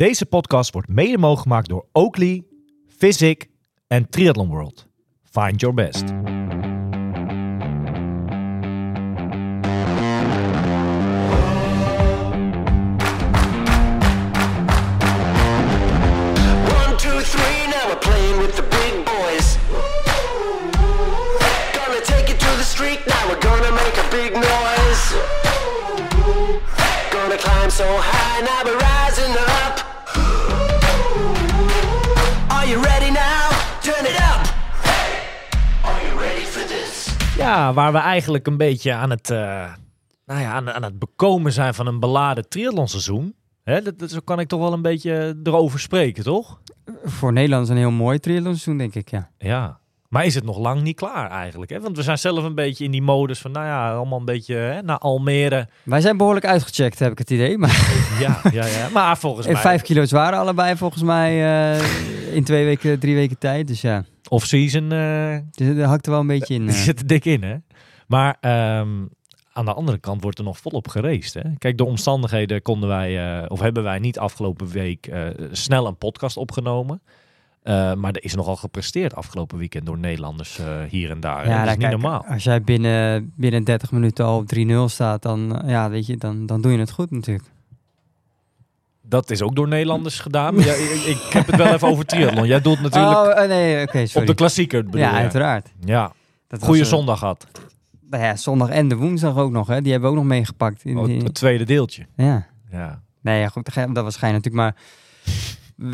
Deze podcast wordt mede mogelijk gemaakt door Oakley, Physic en Triathlon World. Find your best. Two, three, now we're playing Ja, waar we eigenlijk een beetje aan het, eh, nou ja, aan, aan het bekomen zijn van een beladen triathlonseizoen. Hè, dat, dat, zo kan ik toch wel een beetje erover spreken, toch? Voor Nederland is een heel mooi triathlonseizoen, denk ik, ja. Ja. Maar is het nog lang niet klaar eigenlijk? Hè? Want we zijn zelf een beetje in die modus van, nou ja, allemaal een beetje hè, naar Almere. Wij zijn behoorlijk uitgecheckt, heb ik het idee. Maar Ja, ja, ja. Maar volgens en mij... vijf kilo zware allebei, volgens mij, eh, in twee weken, drie weken tijd. Dus ja, Off-season, eh, dus daar hakt er wel een beetje in. die eh. zit er dik in, hè? Maar ehm, aan de andere kant wordt er nog volop geraced, hè? Kijk, door omstandigheden konden wij, of hebben wij niet afgelopen week snel een podcast opgenomen. Eh, maar er is nogal gepresteerd afgelopen weekend door Nederlanders eh, hier en daar. hè? dat is nou, niet kijk, normaal. Als jij binnen, binnen 30 minuten al op 3-0 staat, dan, eh, ja, weet je, dan, dan doe je het goed natuurlijk. Dat is ook door Nederlanders gedaan. Maar ja, ik, ik heb het wel even over triathlon. Jij doelt natuurlijk Oh, eh, nee, oké, op sorry. de klassieker, bedoel ja, je? uiteraard. Ja, Dat eh, zondag gehad. Nou ja, zondag en de woensdag ook nog, hè. Die hebben we ook nog meegepakt. in Oh, het tweede deeltje. ja. Ja. Nee, ja, goed, dat was schijn natuurlijk, maar...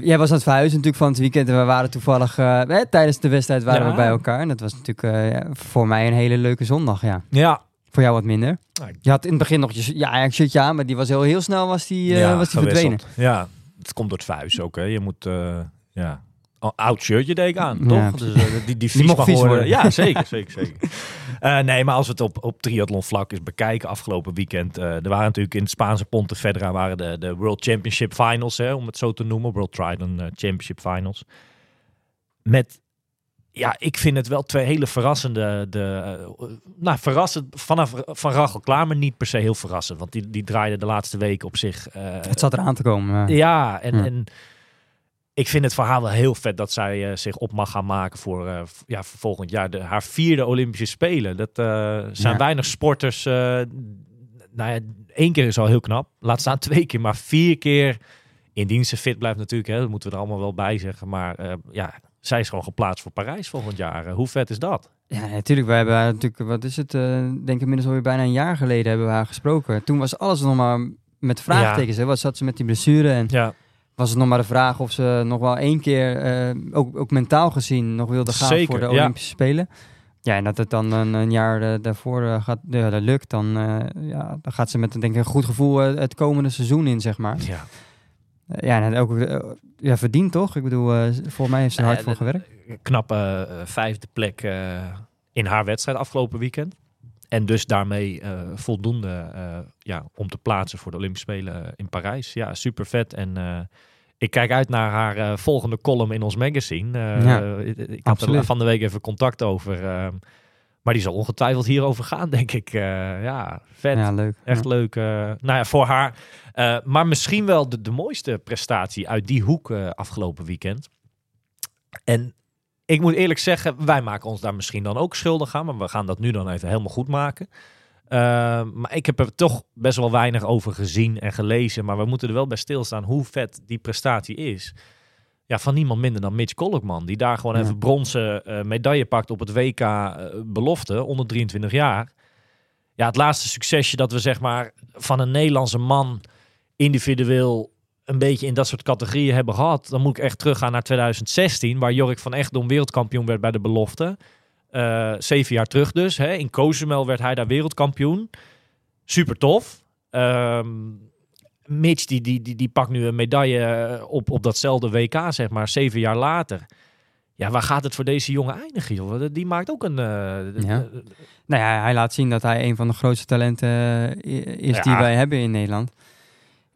Jij was aan het verhuizen natuurlijk van het weekend en we waren toevallig... eh, tijdens de wedstrijd waren Ja. we bij elkaar. En dat was natuurlijk eh, voor mij een hele leuke zondag, ja. Ja, Voor jou wat minder. Je had in het begin nog je ja, Ajax shirtje aan, maar die was heel, heel snel was die, eh, ja, was die verdwenen. Ja, het komt door het vuist ook. Hè. Je moet, ja, oud shirtje deed ik aan, Ja, toch? Dus, eh, die, die vies mocht mag vies worden. worden. Ja, zeker, zeker, zeker. Eh, nee, maar als we het op, op triathlon vlak eens bekijken afgelopen weekend. eh, er waren natuurlijk in het Spaanse Pontevedra waren de, de World Championship Finals, hè, om het zo te noemen. World Triathlon Championship Finals. Met, ja, ik vind het wel twee hele verrassende, de, nou verrassend vanaf van Rachel klaar, maar niet per se heel verrassend. Want die, die draaide de laatste weken op zich Het zat eraan te komen. ja, en, Ja. en ik vind het verhaal wel heel vet dat zij eh, zich op mag gaan maken voor, eh, ja, voor volgend jaar. De, haar vierde Olympische Spelen. Dat eh, zijn Ja. weinig sporters. nou ja, één keer is al heel knap. Laat staan twee keer, maar vier keer. Indien ze fit blijft natuurlijk, hè, dat moeten we er allemaal wel bij zeggen. Maar ja, zij is gewoon geplaatst voor Parijs volgend jaar. Hoe vet is dat? Ja, natuurlijk. We hebben haar natuurlijk, wat is het, denk ik inmiddels alweer bijna een jaar geleden hebben we haar gesproken. Toen was alles nog maar met vraagtekens. Hè? Wat zat ze met die blessure en Ja, was het nog maar de vraag of ze nog wel één keer, eh, ook, ook mentaal gezien, nog wilde gaan Zeker, voor de ja. Olympische Spelen. Ja, en dat het dan een, een jaar eh, daarvoor eh, gaat, ja, dat lukt, dan, ja, dan gaat ze met denk ik, een goed gevoel het komende seizoen in, zeg maar. ja. Ja, en ook ja, verdiend toch? Ik bedoel, voor mij heeft ze er hard voor gewerkt. knappe vijfde plek in haar wedstrijd afgelopen weekend. En dus daarmee eh, voldoende eh, ja, om te plaatsen voor de Olympische Spelen eh, in Parijs. Ja, super vet. En ik kijk uit naar haar volgende column in ons magazine. Ja, ik ik had er van de week even contact over. maar die zal ongetwijfeld hierover gaan, denk ik. Ja, vet. Ja, leuk. Echt Ja. leuk. nou ja, voor haar. Maar misschien wel de, de mooiste prestatie uit die hoek afgelopen weekend. En ik moet eerlijk zeggen, wij maken ons daar misschien dan ook schuldig aan. Maar we gaan dat nu dan even helemaal goed maken. Eh, maar ik heb er toch best wel weinig over gezien en gelezen. Maar we moeten er wel bij stilstaan hoe vet die prestatie is. Ja, van niemand minder dan Mitch Kolkman. Die daar gewoon Ja. even bronzen eh, medaille pakt op het WK eh, belofte onder 23 jaar. Ja, het laatste succesje dat we zeg maar van een Nederlandse man individueel een beetje in dat soort categorieën hebben gehad. Dan moet ik echt teruggaan naar 2016, waar Jorik van Echtdom wereldkampioen werd bij de belofte. Eh, zeven jaar terug dus. Hè. In Cozumel werd hij daar wereldkampioen. Super tof. Ehm, Mitch die, die, die, die pakt nu een medaille eh, op, op datzelfde WK, zeg maar, zeven jaar later. Ja, waar gaat het voor deze jongen eindigen, joh? Die maakt ook een... eh, Ja. Nou ja, hij laat zien dat hij een van de grootste talenten eh, is die wij hebben in Nederland.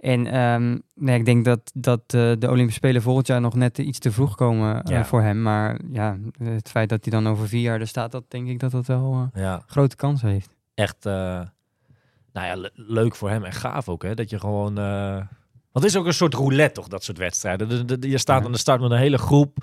En ehm, nee, ik denk dat, dat eh, de Olympische Spelen volgend jaar nog net iets te vroeg komen eh, Ja. voor hem. Maar ja, het feit dat hij dan over vier jaar er staat, dat denk ik dat dat wel eh, ja. grote kans heeft. echt, nou ja, le- leuk voor hem en gaaf ook, hè? Dat je gewoon, Want het is ook een soort roulette, toch, dat soort wedstrijden. De- de- de- Je staat Ja. aan de start met een hele groep.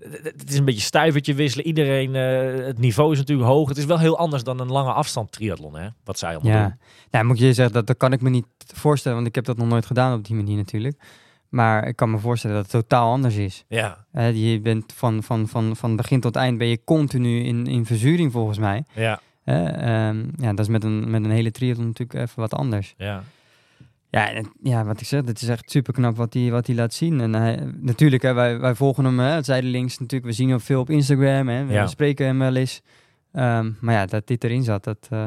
Het is een beetje stuivertje wisselen. Iedereen, eh, het niveau is natuurlijk hoog. Het is wel heel anders dan een lange afstand triathlon, hè? Wat zij allemaal Ja, doen. nou, moet je zeggen, dat, dat kan ik me niet voorstellen, want ik heb dat nog nooit gedaan op die manier natuurlijk. Maar ik kan me voorstellen dat het totaal anders is. Ja, je bent van, van, van, van begin tot eind ben je continu in, in verzuring volgens mij. ja, ehm, ja, dat is met een, met een hele triathlon natuurlijk even wat anders. ja. Ja, en, ja wat ik zeg, het is echt super knap wat hij wat hij laat zien. En hij, natuurlijk, hè, wij, wij volgen hem, hè, het zijdelings natuurlijk. We zien hem veel op Instagram, hè, we Ja. spreken hem wel eens. Ehm, maar ja, dat dit erin zat, dat, eh,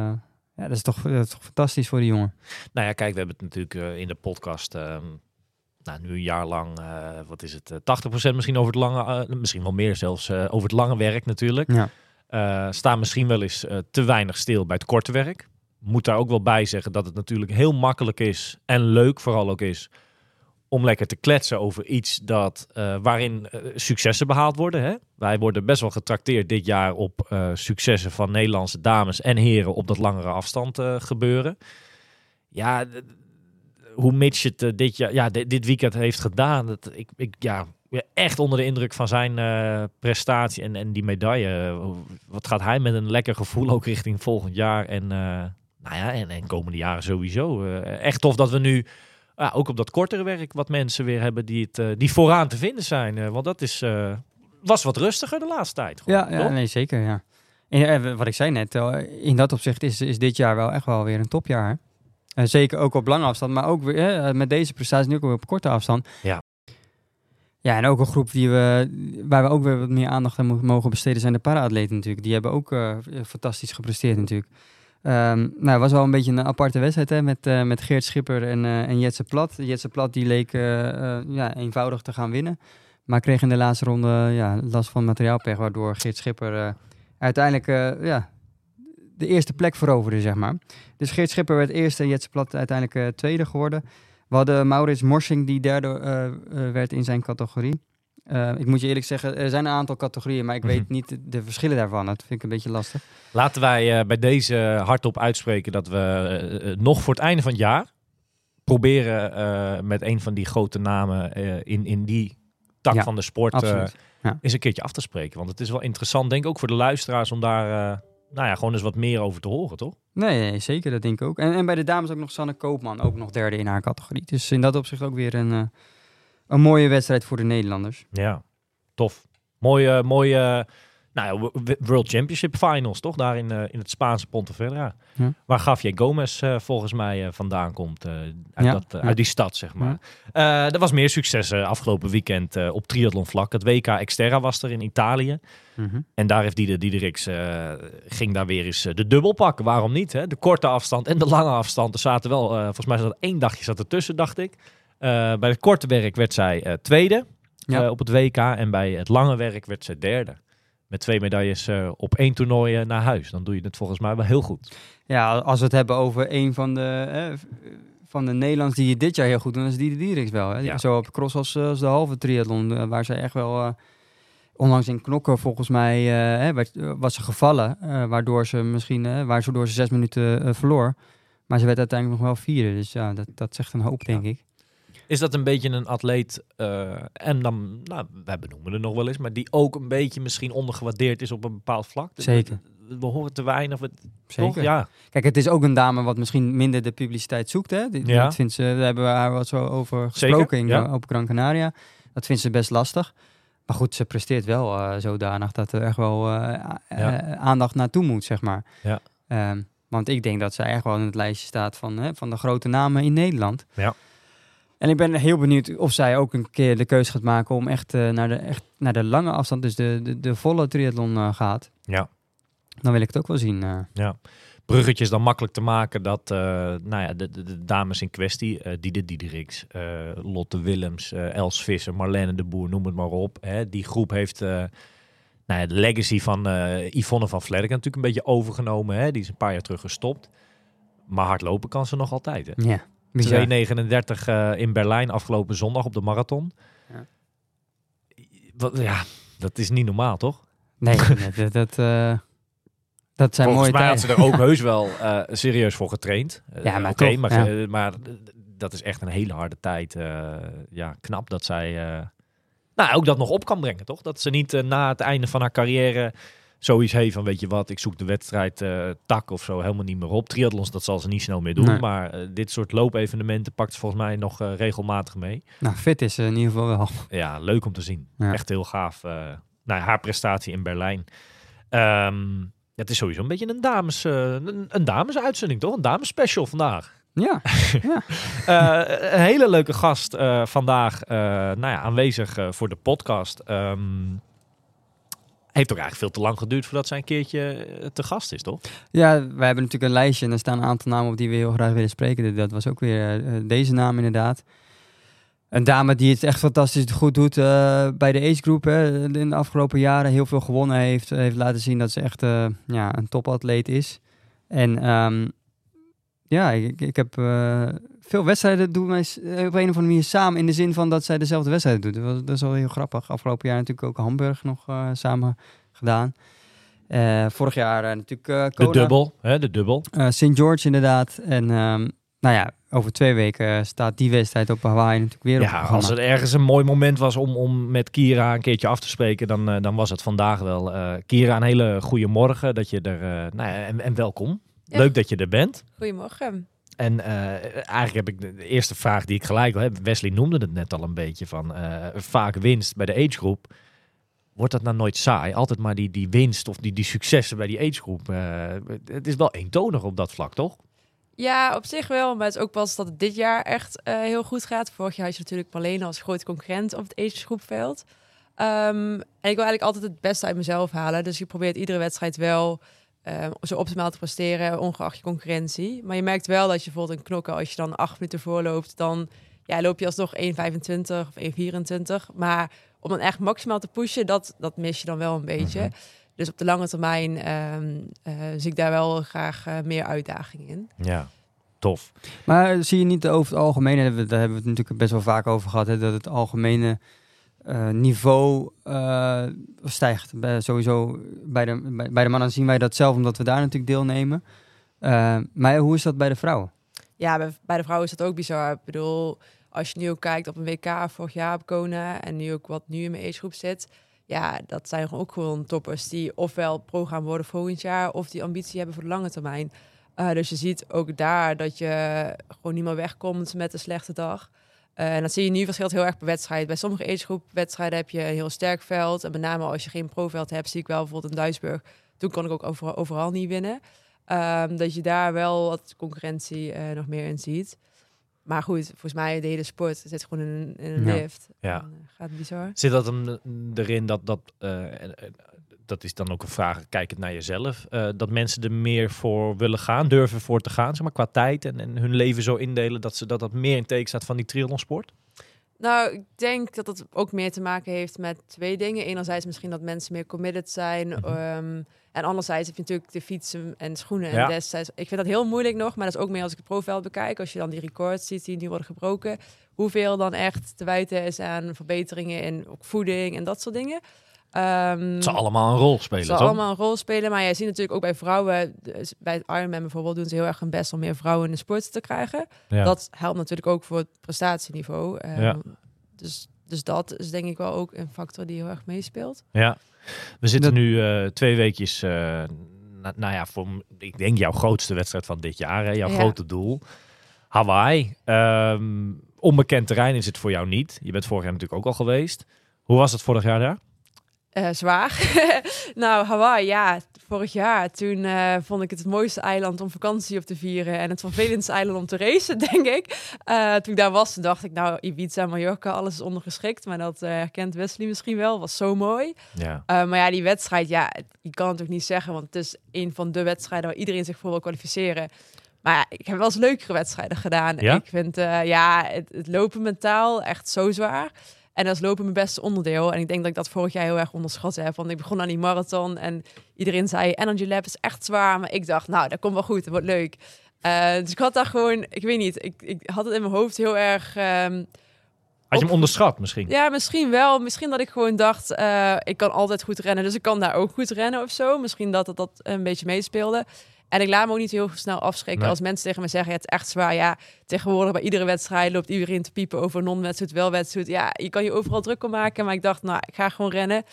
ja, dat, is toch, dat is toch fantastisch voor die jongen. Nou ja, kijk, we hebben het natuurlijk eh, in de podcast... ehm, nou, nu een jaar lang, eh, wat is het, eh, 80% misschien over het lange, misschien wel meer zelfs, over het lange werk natuurlijk. Ja. Staan misschien wel eens te weinig stil bij het korte werk. Moet daar ook wel bij zeggen dat het natuurlijk heel makkelijk is en leuk vooral ook is om lekker te kletsen over iets dat, eh, waarin eh, successen behaald worden. Hè? Wij worden best wel getrakteerd dit jaar op eh, successen van Nederlandse dames en heren op dat langere afstand gebeuren. Ja, hoe Mitch het dit, jaar, ja, dit, weekend heeft gedaan, dat, ik, ik, ja, echt onder de indruk van zijn prestatie en, en die medaille. Wat gaat hij met een lekker gevoel ook richting volgend jaar en, nou ja, en, en komende jaren sowieso. Eh, echt tof dat we nu ja, ook op dat kortere werk wat mensen weer hebben die, het, eh, die vooraan te vinden zijn. Eh, want dat is, was wat rustiger de laatste tijd. gewoon, Ja, nee, zeker, ja. En, wat ik zei net, in dat opzicht is, is dit jaar wel echt wel weer een topjaar. zeker ook op lange afstand, maar ook weer met deze prestatie nu ook weer op korte afstand. Ja. Ja, en ook een groep die we, waar we ook weer wat meer aandacht aan mo- mogen besteden zijn de para-atleten natuurlijk. Die hebben ook fantastisch gepresteerd natuurlijk. Ehm, nou, het was wel een beetje een aparte wedstrijd hè, met, eh, met Geert Schipper en, eh en Jetse Plat. Jetse Plat die leek eh, ja, eenvoudig te gaan winnen. Maar kreeg in de laatste ronde ja, last van materiaalpech, waardoor Geert Schipper uiteindelijk ja, de eerste plek veroverde, zeg maar. Dus Geert Schipper werd eerste en Jetse Plat uiteindelijk tweede geworden. We hadden Maurits Morsing die derde werd in zijn categorie. Eh, ik moet je eerlijk zeggen, er zijn een aantal categorieën, maar ik Mhm. weet niet de, verschillen daarvan. Dat vind ik een beetje lastig. Laten wij eh, bij deze hardop uitspreken dat we eh, nog voor het einde van het jaar proberen met een van die grote namen in, in die tak Ja, van de sport. Ja. eens een keertje af te spreken. Want het is wel interessant, denk ik ook voor de luisteraars, om daar nou ja, gewoon eens wat meer over te horen, toch? Nee, nee, zeker, dat denk ik ook. En, en bij de dames ook nog Sanne Koopman, ook nog derde in haar categorie. Dus in dat opzicht ook weer een, een mooie wedstrijd voor de Nederlanders. Ja, tof. Mooie, mooie nou ja, World Championship Finals, toch? Daar in, eh, in het Spaanse Pontevedra. Ja. Waar Javier Gomez eh, volgens mij eh, vandaan komt. uit, Ja, dat, uit die stad, zeg maar. Er was meer succes afgelopen weekend op triathlonvlak. Het WK Xterra was er in Italië. Mhm. En daar heeft Dieder ging daar weer eens de dubbel pakken. Waarom niet? Hè? De korte afstand en de lange afstand. Er zaten wel, volgens mij zat één dagje zat ertussen, dacht ik. Eh, bij het korte werk werd zij eh, tweede Ja. eh, op het WK. En bij het lange werk werd zij derde. Met twee medailles op één toernooi naar huis. Dan doe je het volgens mij wel heel goed. Ja, als we het hebben over een van de, eh, van de Nederlands die het dit jaar heel goed doen, dan is die de Dieriks wel. Hè? Ja. Zo op cross als, als de halve triathlon, waar zij echt wel onlangs in knokken volgens mij werd, was ze gevallen, waardoor ze misschien, waardoor ze zes minuten verloor. Maar ze werd uiteindelijk nog wel vierde, dus ja, dat, dat zegt een hoop, denk ik. Is dat een beetje een atleet, eh, en dan, nou, wij benoemen het nog wel eens, maar die ook een beetje misschien ondergewaardeerd is op een bepaald vlak? Zeker. We, we horen te weinig, we- Zeker. toch? Ja. Kijk, het is ook een dame wat misschien minder de publiciteit zoekt. Hè? Die, Ja. Dat vindt ze, daar hebben we haar wat zo over Zeker, gesproken in, ja. op Gran Canaria. Dat vindt ze best lastig. Maar goed, ze presteert wel eh, zodanig dat er echt wel eh, Ja. eh, aandacht naartoe moet, zeg maar. Ja. Ehm, want ik denk dat zij echt wel in het lijstje staat van, hè, van de grote namen in Nederland. Ja. En ik ben heel benieuwd of zij ook een keer de keuze gaat maken om echt, eh, naar, de, echt naar de lange afstand, dus de, de, de volle triathlon eh, gaat. Ja. Dan wil ik het ook wel zien. eh. bruggetjes dan makkelijk te maken dat uh, nou ja, de, de, de, dames in kwestie, uh, Diede Diedericks, uh, Lotte Willems, uh, Els Visser, Marlene de Boer, noem het maar op. Hè, die groep heeft uh, nou ja, de legacy van Yvonne van Vlerken natuurlijk een beetje overgenomen. Hè. Die is een paar jaar terug gestopt. Maar hardlopen kan ze nog altijd. Hè. Ja. 2,39 in Berlijn afgelopen zondag op de marathon. Ja, Wat, ja dat is niet normaal, toch? Nee, dat... dat uh... Dat zijn Volgens mooie mij tijden. had ze er ook heus wel uh, serieus voor getraind. Ja, maar Oké, toch, maar, ja. maar dat is echt een hele harde tijd. Eh, ja, knap dat zij eh, nou, ook dat nog op kan brengen, toch? Dat ze niet eh, na het einde van haar carrière zoiets heeft van, weet je wat, ik zoek de wedstrijd eh, tak of zo helemaal niet meer op. Triathlons, dat zal ze niet snel meer doen. Nee. Maar eh, dit soort loopevenementen pakt ze volgens mij nog eh, regelmatig mee. Nou, fit is ze in ieder geval wel. Ja, leuk om te zien. Ja. Echt heel gaaf. nou, haar prestatie in Berlijn. Ehm, het is sowieso een beetje een dames, een, een damesuitzending, toch? Een damespecial vandaag. Ja, Eh, een hele leuke gast vandaag nou ja, aanwezig voor de podcast. Ehm, heeft ook eigenlijk veel te lang geduurd voordat zij een keertje eh, te gast is, toch? ja, wij hebben natuurlijk een lijstje en er staan een aantal namen op die we heel graag willen spreken. Dat was ook weer eh, deze naam inderdaad. Een dame die het echt fantastisch goed doet eh, bij de age group. In de afgelopen jaren heel veel gewonnen heeft. Heeft laten zien dat ze echt eh, ja, een topatleet is. En ehm, ja, ik, ik heb eh, veel wedstrijden doen wij eh, op een of andere manier samen. In de zin van dat zij dezelfde wedstrijden doet. Dat, was, dat is wel heel grappig. Afgelopen jaar natuurlijk ook Hamburg nog eh, samen gedaan. Eh, vorig jaar natuurlijk eh De dubbel, hè, de dubbel. Eh, St. George inderdaad. En ehm, nou ja, over twee weken staat die wedstrijd op Hawaii natuurlijk weer op het Ja, programma. als er ergens een mooi moment was om, om met Kira een keertje af te spreken, dan, eh, dan was het vandaag wel. Eh, Kira, een hele goede morgen. Dat je er, eh, nou ja, en, en welkom. Ja. Leuk dat je er bent. Goedemorgen. En eh, eigenlijk heb ik de, eerste vraag die ik gelijk al heb. Wesley noemde het net al een beetje van eh, vaak winst bij de agegroep. Wordt dat nou nooit saai? Altijd maar die, die winst of die, die successen bij die agegroep. Eh, het is wel eentonig op dat vlak, toch? Ja, op zich wel, maar het is ook pas dat het dit jaar echt heel goed gaat. Vorig jaar had je natuurlijk Marlene als grote concurrent op het agesgroepveld. Ehm en ik wil eigenlijk altijd het beste uit mezelf halen. Dus je probeert iedere wedstrijd wel ehm, zo optimaal te presteren, ongeacht je concurrentie. Maar je merkt wel dat je bijvoorbeeld een knokken, als je dan acht minuten voorloopt, dan ja, loop je alsnog 1,25 of 1,24. Maar om dan echt maximaal te pushen, dat, dat mis je dan wel een beetje. Mhm. Dus op de lange termijn ehm, eh, zie ik daar wel graag eh, meer uitdaging in. Ja, tof. Maar zie je niet over het we- daar hebben we het natuurlijk best wel vaak over gehad, hè, dat het algemene eh, niveau eh, stijgt. Bij, sowieso bij de, bij, de mannen zien wij dat zelf, omdat we daar natuurlijk deelnemen. Eh, maar hoe is dat bij de vrouwen? Ja, bij, de vrouwen is dat ook bizar. Ik bedoel, als je nu ook kijkt op een WK vorig jaar op Kona en nu ook wat nu in mijn agegroep zit. Ja, dat zijn ook gewoon toppers die ofwel pro gaan worden volgend jaar of die ambitie hebben voor de lange termijn. Dus je ziet ook daar dat je gewoon niet meer wegkomt met een slechte dag. Eh, en dat zie je nu verschilt heel erg per wedstrijd. Bij sommige agegroep wedstrijden heb je een heel sterk veld. En met name als je geen pro-veld hebt, zie ik wel bijvoorbeeld in Duisburg. Toen kon ik ook overal, overal niet winnen. Ehm, dat je daar wel wat concurrentie eh, nog meer in ziet. Maar goed, volgens mij de hele sport zit gewoon in, een- in een Ja. lift. Ja. En, eh, gaat bizar. Zit dat hem erin dat dat, eh, dat is dan ook een vraag, kijkend naar jezelf, eh, dat mensen er meer voor willen gaan, durven voor te gaan, zeg maar, qua tijd en, en hun leven zo indelen dat ze dat, dat meer in teken staat van die triathlonsport? Nou, ik denk dat het ook meer te maken heeft met twee dingen. Enerzijds misschien dat mensen meer committed zijn. Mhm. ehm, en anderzijds heb je natuurlijk de fietsen en schoenen. Ja. En destijds, ik vind dat heel moeilijk nog, maar dat is ook meer als ik het profveld bekijk. Als je dan die records ziet die nu worden gebroken. Hoeveel dan echt te wijten is aan verbeteringen in ook voeding en dat soort dingen. Ehm, Het zal allemaal een rol spelen, het zal toch? allemaal een rol spelen, maar jij ziet natuurlijk ook bij vrouwen, dus bij het Ironman bijvoorbeeld, doen ze heel erg hun best om meer vrouwen in de sport te krijgen. Ja. Dat helpt natuurlijk ook voor het prestatieniveau. Ehm, Ja. dus, dus dat is denk ik wel ook een factor die heel erg meespeelt. Ja, we zitten Dat- nu eh, twee weekjes, eh, na- nou ja, voor ik denk jouw grootste wedstrijd van dit jaar, hè, jouw Ja. grote doel. Hawaii. Ehm, onbekend terrein is het voor jou niet. Je bent vorig jaar natuurlijk ook al geweest. Hoe was het vorig jaar daar? Eh, zwaar. nou, Hawaii, ja, vorig jaar. Toen eh, vond ik het het mooiste eiland om vakantie op te vieren. En het vervelendste eiland om te racen, denk ik. Eh, toen ik daar was, dacht ik, nou, Ibiza, Mallorca, alles is ondergeschikt. Maar dat herkent Wesley misschien wel. Was zo mooi. Ja. Maar ja, die wedstrijd, ja, je kan het ook niet zeggen, want het is een van de wedstrijden waar iedereen zich voor wil kwalificeren. Maar ja, ik heb wel eens leukere wedstrijden gedaan. Ja? Ik vind ja, het, het lopen mentaal echt zo zwaar. En dat is lopen mijn beste onderdeel. En ik denk dat ik dat vorig jaar heel erg onderschat heb. Want ik begon aan die marathon en iedereen zei Energy Lab is echt zwaar. Maar ik dacht, nou, dat komt wel goed, het wordt leuk. Uh, dus ik had daar gewoon, ik weet niet, ik, ik had het in mijn hoofd heel erg... Um, had je hem onderschat misschien? Ja, misschien wel. Misschien dat ik gewoon dacht, uh, ik kan altijd goed rennen, dus ik kan daar ook goed rennen of zo. Misschien dat het dat een beetje meespeelde. En ik laat me ook niet heel snel afschrikken Nee. als mensen tegen me zeggen, ja, het is echt zwaar. Ja, tegenwoordig bij iedere wedstrijd loopt iedereen te piepen over non-wedstrijd, wel wedstrijd. Ja, je kan je overal druk om maken. Maar ik dacht, nou, ik ga gewoon rennen.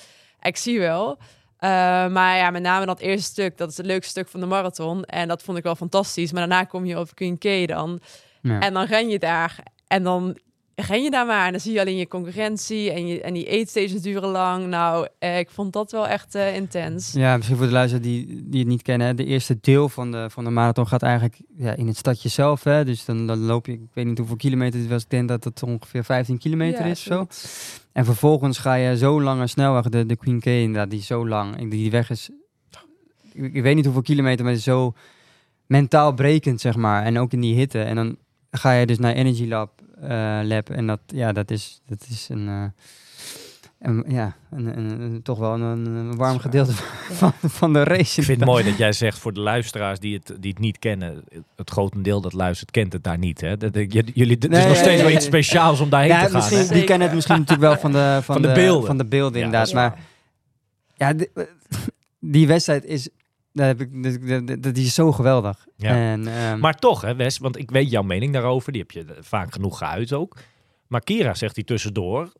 Ik zie wel. Eh, maar ja, met name dat eerste stuk, dat is het leukste stuk van de marathon. En dat vond ik wel fantastisch. Maar daarna kom je op Queen K dan. Ja. En dan ren je daar. En dan ren je daar maar. En dan zie je alleen je concurrentie. En, je, en die eetstations duren lang. Nou, eh, ik vond dat wel echt eh, intens. Ja, misschien voor de luisteraars die, die het niet kennen. hè. De eerste deel van de, van de marathon gaat eigenlijk ja, in het stadje zelf. Hè. Dus dan, dan loop je, ik weet niet hoeveel kilometer het was. Ik denk dat het ongeveer 15 kilometer Ja, is zo. En vervolgens ga je zo lange snelweg, de, de Queen K inderdaad, die is zo lang. Ik- Die weg is, ik, ik weet niet hoeveel kilometer, maar zo mentaal brekend, zeg maar. En ook in die hitte. En dan ga je dus naar Energy Lab, lab en dat, ja, dat is, dat is een, eh, een- ja, een, een, een- toch wel een, een warm gedeelte van, van de race. Ik vind het mooi dat jij zegt voor de luisteraars die het, die het niet kennen. Het grotendeel dat luistert kent het daar niet. Hè? Dat, jullie, het Nee, is nog ja, steeds ja, wel iets speciaals om daarheen Ja, te gaan. hè? die kennen het misschien natuurlijk wel van de, van, Van de beelden. Van de beelden, inderdaad. Ja. Maar ja, di- die wedstrijd is, daar heb ik, dat- dat- dat- die is zo geweldig. Ja. En, ehm, Maar toch, hè, Wes, want ik weet jouw mening daarover. Die heb je vaak genoeg geuit ook. Maar Kira zegt hier tussendoor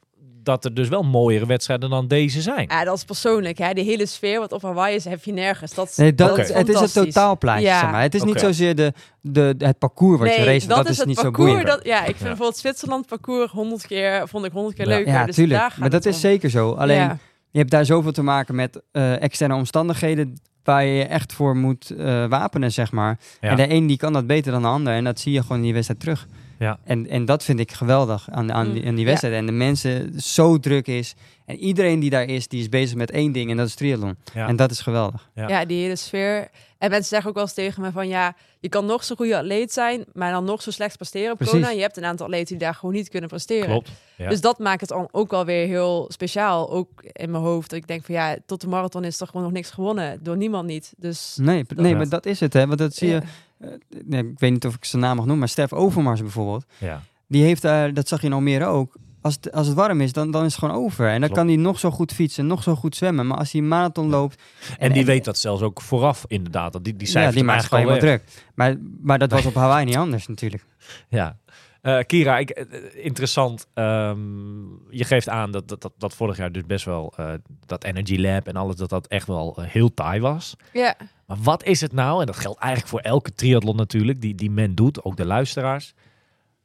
dat er dus wel mooiere wedstrijden dan deze zijn. Ja, dat is persoonlijk. Hè? Die hele sfeer wat op Hawaii is, heb je nergens. Dat, is- nee, dat, is het is het totaalplaatje, Ja. zeg maar. Het is niet zozeer de, de, het parcours wat je race, dat, is, het niet zo parcours. boeiend. Dat, ja, ik vind Ja. bijvoorbeeld Zwitserland parcours honderd keer, vond ik honderd keer Ja. leuker. ja, dus tuurlijk. Maar dat is om. zeker zo. Alleen, Ja. je hebt daar zoveel te maken met eh, externe omstandigheden waar je je echt voor moet eh, wapenen, zeg maar. Ja. En de een die kan dat beter dan de ander. En dat zie je gewoon in die wedstrijd terug. Ja. En, en dat vind ik geweldig aan, aan, die, Mm, aan die ja. wedstrijd. En de mensen zo druk is. En iedereen die daar is, die is bezig met één ding. En dat is triathlon. Ja. En dat is geweldig. Ja. Ja. die hele sfeer. En mensen zeggen ook wel eens tegen me van ja, je kan nog zo'n goede atleet zijn, maar dan nog zo slecht presteren op Precies. Kona. Je hebt een aantal atleten die daar gewoon niet kunnen presteren. Klopt. Ja. Dus dat maakt het dan ook wel weer heel speciaal. Ook in mijn hoofd. Dat ik denk van ja, tot de marathon is toch gewoon nog niks gewonnen. Door niemand niet. Dus Nee, nee Ja. maar dat is het. Hè? Want dat zie je. Eh, nee, ik weet niet of ik zijn naam mag noemen. Maar Stef Overmars bijvoorbeeld. ja. Die heeft daar, dat zag je in Almere ook. Als het, als het warm is, dan, dan is het gewoon over. En dan Klopt. kan hij nog zo goed fietsen, nog zo goed zwemmen. Maar als hij een marathon loopt... En die weet dat zelfs ook vooraf, inderdaad. Dat die, die ja, cijfers die maakt gewoon druk. Maar, maar dat was op Hawaii niet anders natuurlijk. Ja. Eh, Kira, ik, eh, interessant. ehm, je geeft aan dat, dat, dat, dat vorig jaar dus best wel eh, dat Energy Lab en alles, dat dat echt wel eh, heel taai was. ja. Maar wat is het nou, en dat geldt eigenlijk voor elke triathlon natuurlijk, die, die men doet, ook de luisteraars,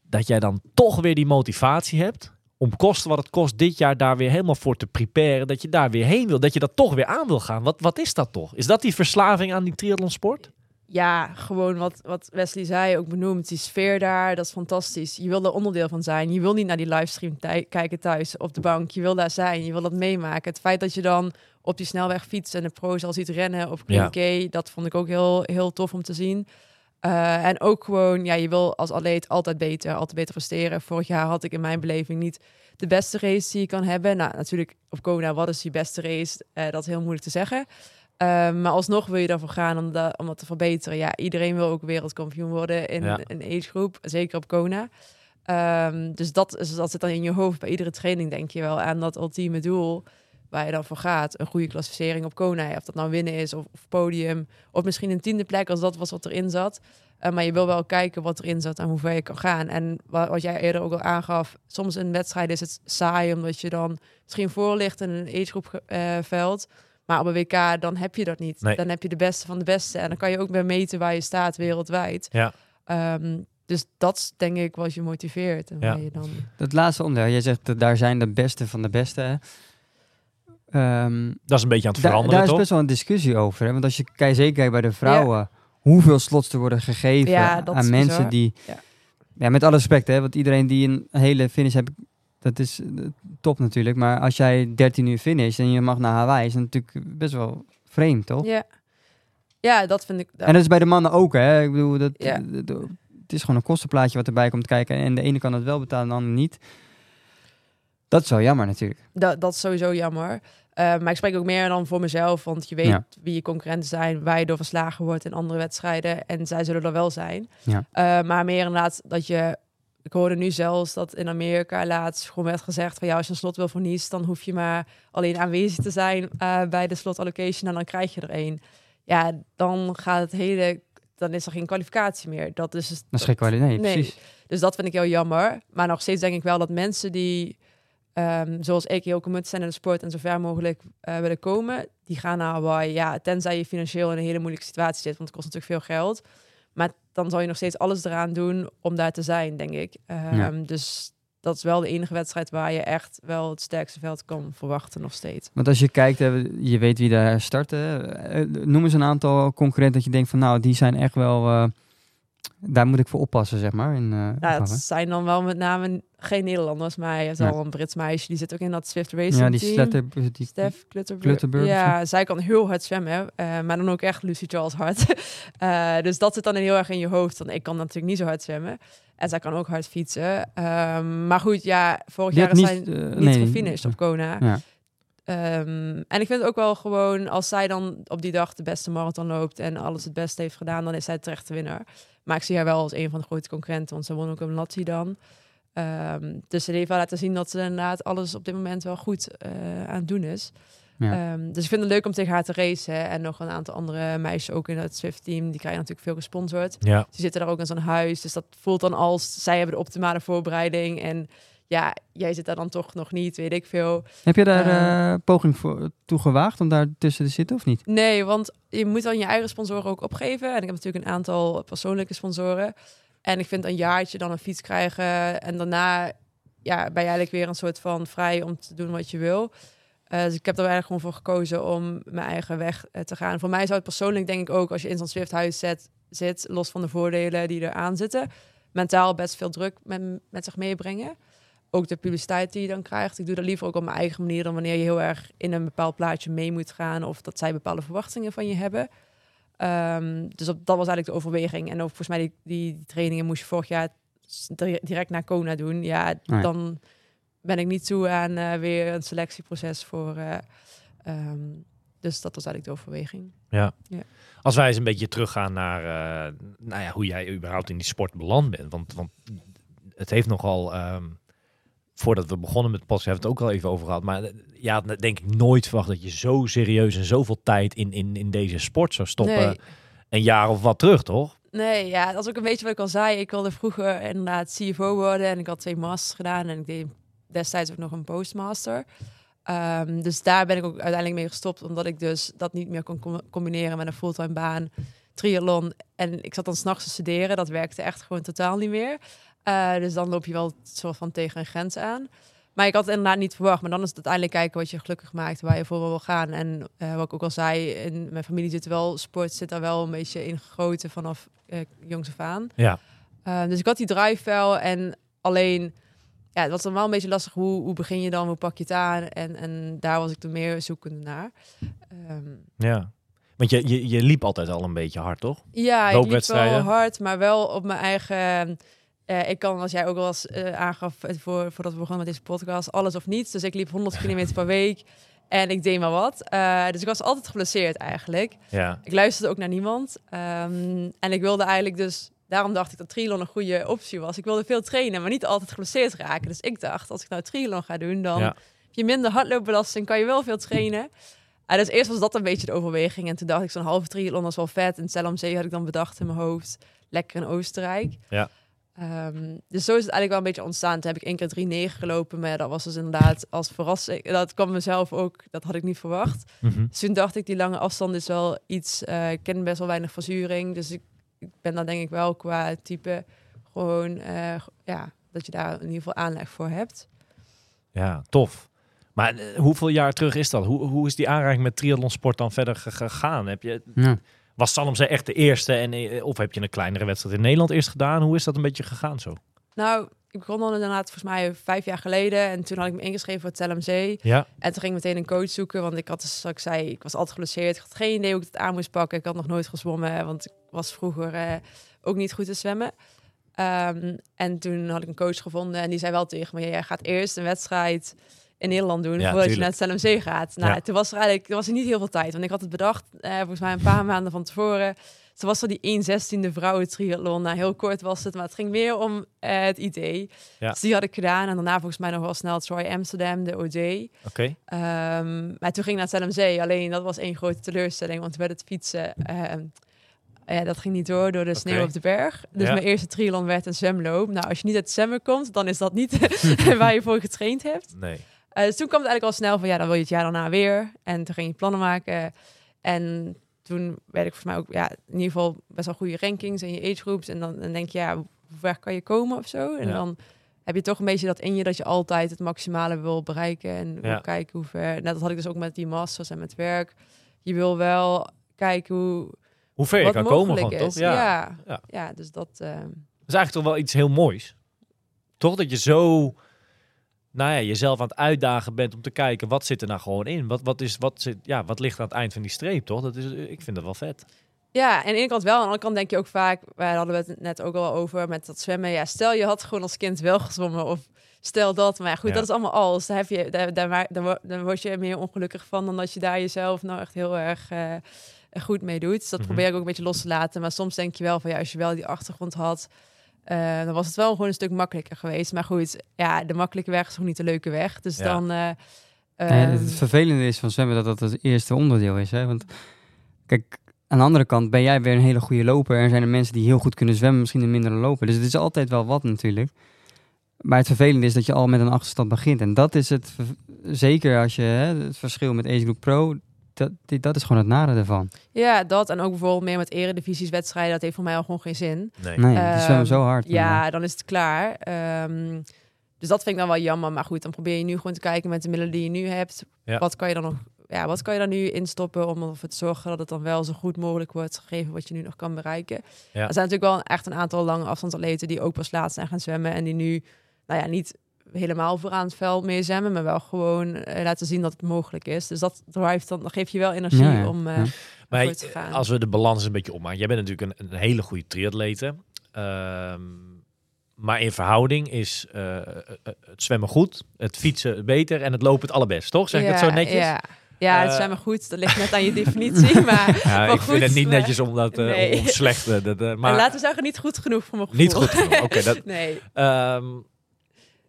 dat jij dan toch weer die motivatie hebt om kosten wat het kost dit jaar daar weer helemaal voor te preparen, dat je daar weer heen wil, dat je dat toch weer aan wil gaan. Wat, wat is dat toch? Is dat die verslaving aan die triathlonsport? Ja, gewoon wat, wat Wesley zei, ook benoemd. Die sfeer daar, dat is fantastisch. Je wil er onderdeel van zijn. Je wil niet naar die livestream tij- kijken thuis op de bank. Je wil daar zijn. Je wil dat meemaken. Het feit dat je dan op die snelweg fietst en de pro's al ziet rennen op Ja. Green dat vond ik ook heel, heel tof om te zien. Eh, en ook gewoon, ja, je wil als atleet altijd beter, altijd beter presteren. Vorig jaar had ik in mijn beleving niet de beste race die je kan hebben. Nou, natuurlijk op Kona, wat is die beste race? Eh, dat is heel moeilijk te zeggen. Eh, maar alsnog wil je daarvoor gaan om, dat om dat te verbeteren. Ja, iedereen wil ook wereldkampioen worden in Ja. een agegroep, zeker op Kona. Ehm, dus dat, is, dat zit dan in je hoofd bij iedere training, denk je wel, aan dat ultieme doel waar je dan voor gaat. Een goede klassificering op Kona, of dat nou winnen is of, of podium, of misschien een tiende plek als dat was wat erin zat. Eh, maar je wil wel kijken wat erin zat en hoe ver je kan gaan. En wat, wat jij eerder ook al aangaf, soms in wedstrijden is het saai omdat je dan misschien voor ligt in een agegroep eh, veld. Maar op een WK, dan heb je dat niet. Nee. Dan heb je de beste van de beste. En dan kan je ook weer meten waar je staat wereldwijd. Ja. Ehm, dus dat is denk ik wat je motiveert. En Ja. je dan... Dat laatste onderdeel, jij zegt dat daar zijn de beste van de beste. Ehm, Dat is een beetje aan het da- veranderen, daar is toch? best wel een discussie over. Hè? Want als je kijkt, zeker kijkt bij de vrouwen, hoeveel slots er worden gegeven Ja, aan mensen bizar. die... Ja. Ja. met alle respect, hè, want iedereen die een hele finish heeft, dat is eh, top natuurlijk. Maar als jij 13 uur finish en je mag naar Hawaii, is dat natuurlijk best wel vreemd, toch? Ja. ja, dat vind ik... En dat is bij de mannen ook, hè? Ik bedoel, dat, Ja. het is gewoon een kostenplaatje wat erbij komt kijken. En de ene kan het wel betalen, de ander niet. Dat is wel jammer natuurlijk. Dat, dat is sowieso jammer. Eh, maar ik spreek ook meer dan voor mezelf, want je weet Ja. wie je concurrenten zijn, waar je door verslagen wordt in andere wedstrijden. En zij zullen er wel zijn. Ja. Eh, maar meer inderdaad dat je... Ik hoorde nu zelfs dat in Amerika laatst gewoon werd gezegd van ja, als je een slot wil voor dan hoef je maar alleen aanwezig te zijn eh, bij de slot allocation en dan krijg je er één. Ja, dan gaat het hele dan is er geen kwalificatie meer. Dat is, Dat is geen kwaliteit. Nee, precies. Dus dat vind ik heel jammer. Maar nog steeds denk ik wel dat mensen die, ehm, zoals ik, heel committed zijn in de sport en zo ver mogelijk eh, willen komen, die gaan naar Hawaii. Ja, tenzij je financieel in een hele moeilijke situatie zit, want het kost natuurlijk veel geld. Maar dan zal je nog steeds alles eraan doen om daar te zijn, denk ik. Ehm, Ja. Dus dat is wel de enige wedstrijd waar je echt wel het sterkste veld kan verwachten nog steeds. Want als je kijkt, je weet wie daar starten. eh, Noem eens een aantal concurrenten dat je denkt van nou, die zijn echt wel... eh, daar moet ik voor oppassen, zeg maar. In, eh, het Hawaii. zijn dan wel met name geen Nederlanders, maar hebt Ja. al een Brits meisje, die zit ook in dat Swift Racing ja, die sletter, die, of Ja, zij kan heel hard zwemmen, eh, maar dan ook echt Lucy Charles hard. Eh, dus dat zit dan heel erg in je hoofd. Want ik kan natuurlijk niet zo hard zwemmen. En zij kan ook hard fietsen. Ehm, maar goed, ja, vorig die jaar is zij niet, nee, gefinished op Kona. Ja. Ehm, en ik vind het ook wel gewoon, als zij dan op die dag de beste marathon loopt en alles het beste heeft gedaan, dan is zij terecht de winnaar. Maar ik zie haar wel als een van de grote concurrenten, want ze won ook een Lazio dan. Ehm, dus ze heeft wel laten zien dat ze inderdaad alles op dit moment wel goed eh, aan het doen is. Ja. Ehm, dus ik vind het leuk om tegen haar te racen. En nog een aantal andere meisjes ook in het Swift-team. Die krijgen natuurlijk veel gesponsord. Ja. Die zitten daar ook in zo'n huis. Dus dat voelt dan als zij hebben de optimale voorbereiding. En ja, jij zit daar dan toch nog niet, weet ik veel. Heb je daar eh, poging voor toe gewaagd om daar tussen te zitten of niet? Nee, want je moet dan je eigen sponsoren ook opgeven. En ik heb natuurlijk een aantal persoonlijke sponsoren. En ik vind een jaartje dan een fiets krijgen. En daarna ja, ben je eigenlijk weer een soort van vrij om te doen wat je wil. Eh, dus ik heb er eigenlijk gewoon voor gekozen om mijn eigen weg te gaan. Voor mij zou het persoonlijk denk ik ook, als je in zo'n Swift-huis zit, zit, los van de voordelen die eraan zitten, mentaal best veel druk met, met zich meebrengen. Ook de publiciteit die je dan krijgt. Ik doe dat liever ook op mijn eigen manier dan wanneer je heel erg in een bepaald plaatje mee moet gaan of dat zij bepaalde verwachtingen van je hebben. Ehm, dus dat was eigenlijk de overweging. En ook volgens mij die, die, trainingen moest je vorig jaar direct naar Kona doen. Ja, Nee. dan ben ik niet toe aan eh, weer een selectieproces voor. eh, ehm, dus dat was eigenlijk de overweging. Als wij eens een beetje teruggaan naar eh, nou ja, hoe jij überhaupt in die sport beland bent. Want, want het heeft nogal, ehm, voordat we begonnen met podcast, hebben we het ook al even over gehad. Maar eh, had denk ik nooit verwacht dat je zo serieus en zoveel tijd in, in, in deze sport zou stoppen. Nee, Een jaar of wat terug, toch? nee, ja, dat is ook een beetje wat ik al zei. Ik wilde vroeger inderdaad CFO worden en ik had twee masters gedaan en ik deed destijds ook nog een postmaster. Ehm, dus daar ben ik ook uiteindelijk mee gestopt, omdat ik dus dat niet meer kon com- combineren met een fulltime baan, triathlon. En ik zat dan s'nachts te studeren, dat werkte echt gewoon totaal niet meer. Eh, dus dan loop je wel soort van tegen een grens aan. Maar ik had het inderdaad niet verwacht. Maar dan is het uiteindelijk kijken wat je gelukkig maakt, waar je voor wil gaan. En eh, wat ik ook al zei, in mijn familie zit wel, sport zit daar wel een beetje in gegoten vanaf eh jongs af aan. Ja. Dus ik had die drive wel en alleen, ja, het was dan wel een beetje lastig. Hoe, hoe begin je dan? Hoe pak je het aan? En, en daar was ik er meer zoekende naar. Ehm, Ja. Want je, je, je liep altijd al een beetje hard, toch? ja, ik liep wel hard, maar wel op mijn eigen... eh, ik kan, als jij ook wel eens eh, aangaf eh, voor, voordat we begonnen met deze podcast, alles of niets. Dus ik liep 100 kilometer per week en ik deed maar wat. Dus ik was altijd geblesseerd eigenlijk. Ja. Ik luisterde ook naar niemand. Ehm, en ik wilde eigenlijk dus... Daarom dacht ik dat triathlon een goede optie was. Ik wilde veel trainen, maar niet altijd geblesseerd raken. Dus ik dacht, als ik nou triathlon ga doen, dan Ja. heb je minder hardloopbelasting, kan je wel veel trainen. Dus eerst was dat een beetje de overweging. En toen dacht ik, zo'n halve triathlon is wel vet. En Cel om Zee had ik dan bedacht in mijn hoofd. Lekker in Oostenrijk. Ja. Ehm, dus zo is het eigenlijk wel een beetje ontstaan. Toen heb ik één keer 3-9 gelopen. Maar dat was dus inderdaad als verrassing. Dat kwam mezelf ook, dat had ik niet verwacht. Mhm. Dus toen dacht ik, die lange afstand is wel iets... eh, ik ken best wel weinig verzuring. Dus ik, ik ben daar denk ik wel qua type gewoon... eh, ja, dat je daar in ieder geval aanleg voor hebt. Ja, tof. Maar eh, hoeveel jaar terug is dat? Hoe, hoe is die aanraking met triathlonsport dan verder ge- gegaan? Heb je, Ja. Was Salomzee echt de eerste? En, eh, of heb je een kleinere wedstrijd in Nederland eerst gedaan? Hoe is dat een beetje gegaan zo? Nou, ik begon dan inderdaad volgens mij vijf jaar geleden. En toen had ik me ingeschreven voor het LMC. Ja, En toen ging ik meteen een coach zoeken. Want ik had dus, zoals ik zei, ik was altijd geblesseerd. Ik had geen idee hoe ik het aan moest pakken. Ik had nog nooit gezwommen, want ik was vroeger eh, ook niet goed te zwemmen. Ehm, en toen had ik een coach gevonden en die zei wel tegen me: jij gaat eerst een wedstrijd in Nederland doen Ja, voordat je naar het LMC gaat. Nou, Ja. toen was er eigenlijk was er niet heel veel tijd, want ik had het bedacht eh, volgens mij een paar maanden van tevoren. Toen was er die 1 16e vrouwen triathlon. Nou, heel kort was het, maar het ging meer om eh, het idee. Ja. Dus die had ik gedaan en daarna volgens mij nog wel snel Troy Amsterdam, de OJ. oké. Ehm, maar toen ging ik naar het LMC. Alleen dat was één grote teleurstelling, want toen werd het fietsen ehm, Ja, dat ging niet door door de sneeuw op de berg. Dus Ja. mijn eerste triathlon werd een zwemloop. Nou, als je niet uit het zwemmen komt, dan is dat niet waar je voor getraind hebt. Nee. Eh, dus toen kwam het eigenlijk al snel van, ja, dan wil je het jaar daarna weer. En toen ging je plannen maken. En toen werd ik volgens mij ook, ja, in ieder geval best wel goede rankings en je age groups. En dan, dan denk je, ja, hoe ver kan je komen of zo? En Ja. dan heb je toch een beetje dat in je dat je altijd het maximale wil bereiken. En wil Ja. kijken hoe ver. Nou, dat had ik dus ook met die masters en met werk. Je wil wel kijken hoe Hoe ver je kan komen is. toch? Ja. Ja. Ja. Ja. dus dat... eh, Dat is eigenlijk toch wel iets heel moois. Toch dat je zo, nou ja, jezelf aan het uitdagen bent om te kijken wat zit er nou gewoon in. Wat, wat, is, wat, zit, ja, wat ligt aan het eind van die streep, toch? Dat is, ik vind dat wel vet. Ja, en aan de ene kant wel. Aan de andere kant denk je ook vaak, wij hadden we het net ook al over met dat zwemmen. Ja, stel je had gewoon als kind wel gezwommen of stel dat. Maar ja, goed, Ja. dat is allemaal als. Daar, heb je, daar, daar, waar- daar, wo- daar word je meer ongelukkig van dan dat je daar jezelf nou echt heel erg eh, goed mee doet. Dus dat Mhm. probeer ik ook een beetje los te laten. Maar soms denk je wel van ja, als je wel die achtergrond had, eh, dan was het wel gewoon een stuk makkelijker geweest. Maar goed, ja, de makkelijke weg is ook niet de leuke weg. Dus Ja. dan... eh, Ja, ehm, het vervelende is van zwemmen dat dat het eerste onderdeel is. Hè? Want kijk, aan de andere kant ben jij weer een hele goede loper. En zijn er mensen die heel goed kunnen zwemmen, misschien een mindere loper. Dus het is altijd wel wat natuurlijk. Maar het vervelende is dat je al met een achterstand begint. En dat is het, zeker als je hè, het verschil met Ace Group Pro, dat, die- dat is gewoon het nare ervan. ja, dat. En ook bijvoorbeeld meer met eredivisieswedstrijden. Dat heeft voor mij al gewoon geen zin. Nee. Nee, die Ehm, zwemmen zo hard. Ja, dan is het klaar. Ehm, dus dat vind ik dan wel jammer. Maar goed, dan probeer je nu gewoon te kijken met de middelen die je nu hebt. Ja. Wat kan je dan nog? Ja, wat kan je dan nu instoppen om ervoor te zorgen dat het dan wel zo goed mogelijk wordt gegeven wat je nu nog kan bereiken? Er zijn natuurlijk wel echt een aantal lange afstandsatleten die ook pas laat zijn gaan zwemmen en die nu, nou ja, niet helemaal vooraan het veld mee zwemmen, maar wel gewoon eh, laten zien dat het mogelijk is. Dus dat drive dan, dan geeft je wel energie Ja, ja, om eh ja. Maar ervoor te gaan. als we de balans een beetje opmaken. Jij bent natuurlijk een, een hele goede triatlete. Ehm, maar in verhouding is eh, het zwemmen goed, het fietsen beter en het lopen het allerbest, toch? Zeg ik het zo netjes? Ja, ja het zwemmen goed. Dat ligt net aan je definitie, maar Ja, Maar ik vind het niet maar- netjes om dat eh, Nee. om slecht te... dat, maar, laten we zeggen niet goed genoeg voor mijn gevoel. niet goed genoeg. Oké, dat, Nee, Ehm,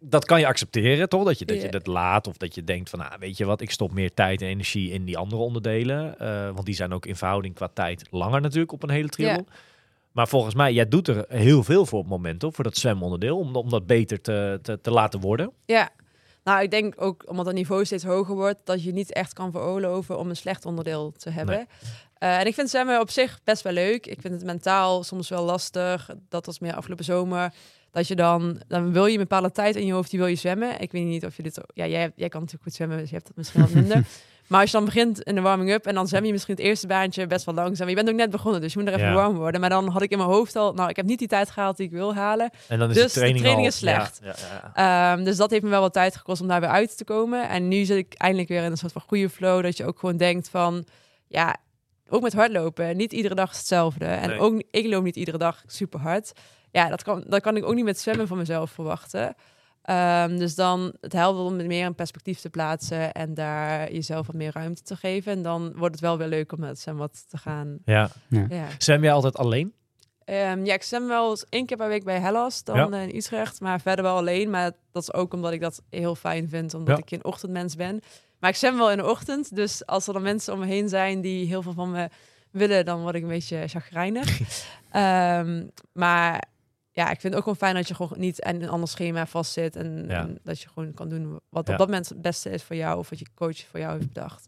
dat kan je accepteren, toch? Dat je, dat je dat laat of dat je denkt van, nou, weet je wat, ik stop meer tijd en energie in die andere onderdelen. Eh, want die zijn ook in verhouding qua tijd langer natuurlijk op een hele triathlon. Maar volgens mij, jij doet er heel veel voor op het moment, toch? Voor dat zwemonderdeel, om, om dat beter te, te, te laten worden. ja. Nou, ik denk ook omdat het niveau steeds hoger wordt, dat je niet echt kan veroorloven om een slecht onderdeel te hebben. Nee. Eh, en ik vind zwemmen op zich best wel leuk. Ik vind het mentaal soms wel lastig. Dat was meer afgelopen zomer. Dat je dan, dan wil je een bepaalde tijd in je hoofd, die wil je zwemmen. Ik weet niet of je dit, ja, jij, jij kan natuurlijk goed zwemmen, dus je hebt dat misschien wat minder. maar als je dan begint in de warming-up en dan zwem je misschien het eerste baantje best wel langzaam. Je bent ook net begonnen, dus je moet er even Ja. warm worden. Maar dan had ik in mijn hoofd al, nou, ik heb niet die tijd gehaald die ik wil halen. En dan is Dus de de training, training is slecht. Ja, ja, ja. Ehm, dus dat heeft me wel wat tijd gekost om daar weer uit te komen. En nu zit ik eindelijk weer in een soort van goede flow. Dat je ook gewoon denkt van, ja, ook met hardlopen. Niet iedere dag is hetzelfde. En Nee. ook, ik loop niet iedere dag super hard. Ja, dat kan, dat kan ik ook niet met zwemmen van mezelf verwachten. Ehm, dus dan, het helpt om het meer in perspectief te plaatsen en daar jezelf wat meer ruimte te geven. En dan wordt het wel weer leuk om met zwemmen wat te gaan. ja. Ja. Zwem jij altijd alleen? Ehm, ja, ik zwem wel eens één keer per week bij Hellas, dan Ja. eh, in Utrecht. Maar verder wel alleen. Maar dat is ook omdat ik dat heel fijn vind, omdat Ja. ik een ochtendmens ben. Maar ik zwem wel in de ochtend. Dus als er dan mensen om me heen zijn die heel veel van me willen, dan word ik een beetje chagrijnig. Ehm, maar ja, ik vind het ook gewoon fijn dat je gewoon niet aan een ander schema vastzit. En, Ja. en dat je gewoon kan doen wat Ja. op dat moment het beste is voor jou. Of wat je coach voor jou heeft bedacht.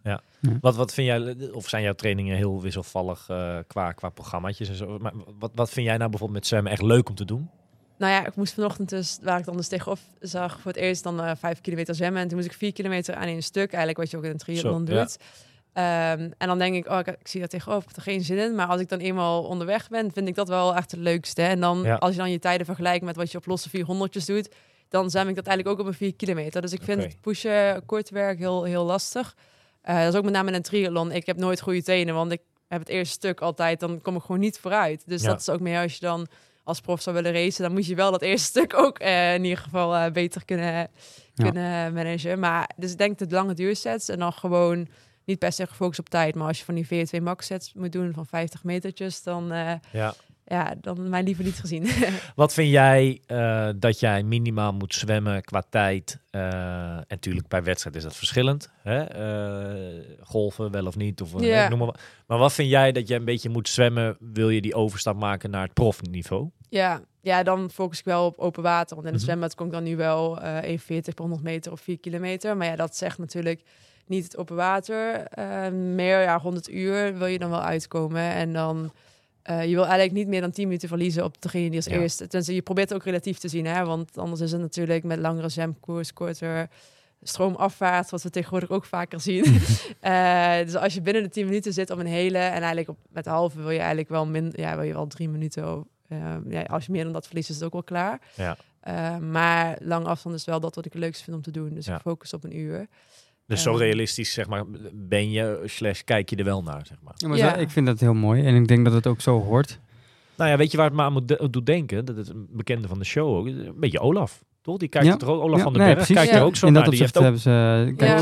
Wat, wat vind jij, of zijn jouw trainingen heel wisselvallig eh, qua, qua programmaatjes en zo? Maar wat, wat vind jij nou bijvoorbeeld met zwemmen echt leuk om te doen? Nou ja, ik moest vanochtend dus, waar ik dan dus tegenop zag, voor het eerst dan eh, vijf kilometer zwemmen. En toen moest ik vier kilometer aan één stuk, eigenlijk wat je ook in een triathlon ja. doet. Ehm, en dan denk ik, oh, ik, ik zie dat tegenop, ik heb er geen zin in. Maar als ik dan eenmaal onderweg ben, vind ik dat wel echt het leukste. En dan, Ja. als je dan je tijden vergelijkt met wat je op losse 400'tjes doet, dan zwem ik dat eigenlijk ook op een vier kilometer. Dus ik vind het pushen, kort werk heel, heel lastig. Eh, dat is ook met name in een triathlon. Ik heb nooit goede tenen, want ik heb het eerste stuk altijd, dan kom ik gewoon niet vooruit. Dus Ja. dat is ook meer als je dan als prof zou willen racen, dan moet je wel dat eerste stuk ook eh, in ieder geval eh, beter kunnen, Ja. kunnen managen. Maar dus ik denk de lange duursets en dan gewoon niet per se gefocust op tijd. Maar als je van die VO2 max sets moet doen van 50 metertjes, dan, eh, Ja. ja, dan mij liever niet gezien. Wat vind jij eh, dat jij minimaal moet zwemmen qua tijd? Eh, en natuurlijk bij wedstrijd is dat verschillend. Hè? Golven wel of niet. Of, Ja. noem maar, wat. maar wat vind jij dat jij een beetje moet zwemmen? Wil je die overstap maken naar het profniveau? ja, ja, dan focus ik wel op open water. Want in het Mhm. zwembad kom ik dan nu wel eh 1,40 per 100 meter of 4 kilometer. Maar ja, dat zegt natuurlijk niet het open water. Eh, meer, ja, 100 uur wil je dan wel uitkomen. En dan, eh, je wil eigenlijk niet meer dan 10 minuten verliezen op degene die als Ja. eerste. Tenminste, je probeert het ook relatief te zien, hè. Want anders is het natuurlijk met langere zwemkoers, korter stroomafwaarts, wat we tegenwoordig ook vaker zien. Eh, dus als je binnen de 10 minuten zit op een hele en eigenlijk op, met de halve wil je eigenlijk wel min, ja, wil je wel drie minuten. eh, ja, als je meer dan dat verliest, is het ook wel klaar. Ja. Eh, maar lang afstand is wel dat wat ik het leukste vind om te doen. Dus Ja. ik focus op een uur. Dus zo Eh. realistisch, zeg maar, ben je, slash kijk je er wel naar, zeg maar. Ja, maar Ja. zo- ik vind dat heel mooi en ik denk dat het ook zo hoort. Nou ja, weet je waar het me aan moet de- doet denken? Dat is een bekende van de show ook. Een beetje Olaf, toch? Die kijkt Ja. er ook, Olaf Ja, van den nee, Berg, precies. kijkt er ook zo In naar. dat Die heeft ook hebben ze...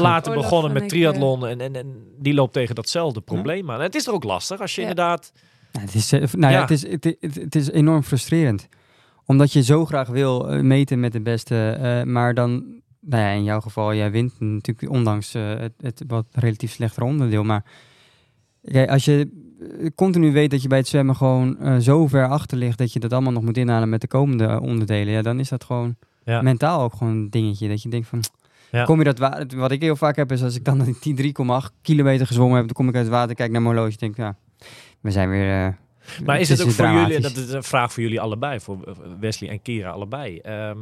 later Olaf begonnen en met ik, triathlon en, en, en die loopt tegen datzelfde probleem aan. En het is er ook lastig als je Ja. inderdaad... Nou, het, is, eh, nou ja. Het, is, het, het, het is enorm frustrerend. Omdat je zo graag wil eh, meten met de beste. eh, maar dan, nou ja, in jouw geval, jij wint natuurlijk ondanks eh, het, het wat relatief slechtere onderdeel. Maar kijk, als je eh, continu weet dat je bij het zwemmen gewoon eh, zo ver achter ligt dat je dat allemaal nog moet inhalen met de komende onderdelen, ja, dan is dat gewoon Ja. mentaal ook gewoon een dingetje. Dat je denkt van, Ja. kom je dat wa- Wat ik heel vaak heb is als ik dan die 3,8 kilometer gezwommen heb, dan kom ik uit het water, kijk naar mijn horloge, denk ja, we zijn weer. Maar is het ook voor jullie, dat is een vraag voor jullie allebei, voor Wesley en Kira allebei. Ehm,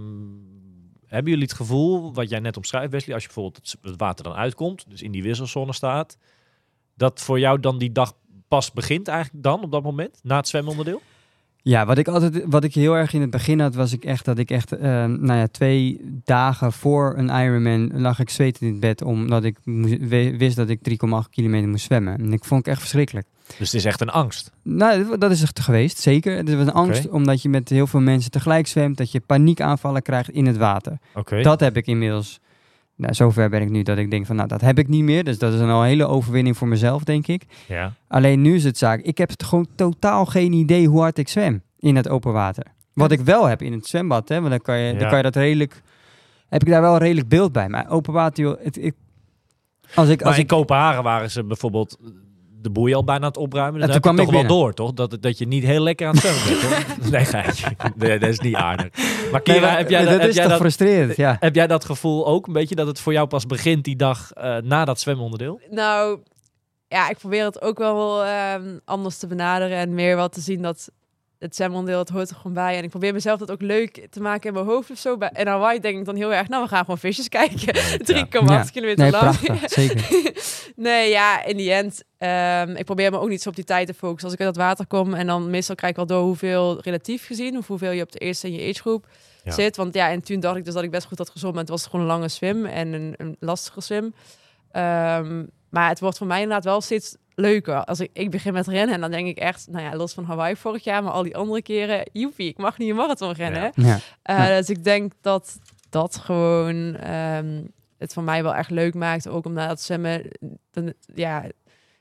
hebben jullie het gevoel, wat jij net omschrijft Wesley, als je bijvoorbeeld het, water dan uitkomt, dus in die wisselzone staat, dat voor jou dan die dag pas begint eigenlijk dan op dat moment, na het zwemonderdeel? Ja, wat ik altijd, wat ik heel erg in het begin had, was ik echt dat ik echt, eh, nou ja, twee dagen voor een Ironman lag ik zwetend in het bed, omdat ik wist dat ik 3,8 kilometer moest zwemmen. En ik vond ik echt verschrikkelijk. Dus het is echt een angst. Nou, dat is het geweest, zeker. Het was een angst, omdat je met heel veel mensen tegelijk zwemt, dat je paniekaanvallen krijgt in het water. Oké. Dat heb ik inmiddels, nou, zover ben ik nu dat ik denk van, nou, dat heb ik niet meer. Dus dat is een al hele overwinning voor mezelf, denk ik. Ja. Alleen nu is het zaak, ik heb gewoon totaal geen idee hoe hard ik zwem in het open water. Wat ik wel heb in het zwembad, hè, want dan kan je, Ja. dan kan je dat redelijk, heb ik daar wel redelijk beeld bij. Maar open water, joh, het, ik, als ik, Maar als in ik, Kopenhagen waren ze bijvoorbeeld de boei al bijna aan het opruimen. En Dan toen heb je kwam toch ik wel door, toch? Dat, dat je niet heel lekker aan het zwemmen bent? Nee, geitje. Nee, dat is niet aardig. Maar Kira, Nee, maar heb jij, dat dat, heb, is jij toch dat, frustrerend, ja. heb jij dat gevoel ook een beetje? Dat het voor jou pas begint die dag eh, na dat zwemonderdeel? Nou, ja, ik probeer het ook wel ehm, anders te benaderen en meer wel te zien dat het zwemondeel, het hoort er gewoon bij. En ik probeer mezelf dat ook leuk te maken in mijn hoofd of zo. Bij- En Hawaii denk ik dan heel erg, nou, we gaan gewoon visjes kijken. 3,8 kilometer Nee, lang. prachtig, zeker. nee, ja, in die end, ehm, ik probeer me ook niet zo op die tijd te focussen. Als ik uit dat water kom en dan meestal krijg ik wel door hoeveel relatief gezien, of hoeveel je op de eerste in je agegroep Ja. zit. Want ja, en toen dacht ik dus dat ik best goed had gezond, maar het was gewoon een lange swim en een, een lastige swim. Ehm, maar het wordt voor mij inderdaad wel steeds leuker. Als ik, ik begin met rennen en dan denk ik echt, nou ja, los van Hawaii vorig jaar, maar al die andere keren, joepie, ik mag niet een marathon rennen. Ja. Ja. Eh. Dus ik denk dat dat gewoon ehm, het voor mij wel echt leuk maakt. Ook omdat dat zwemmen, dan, ja,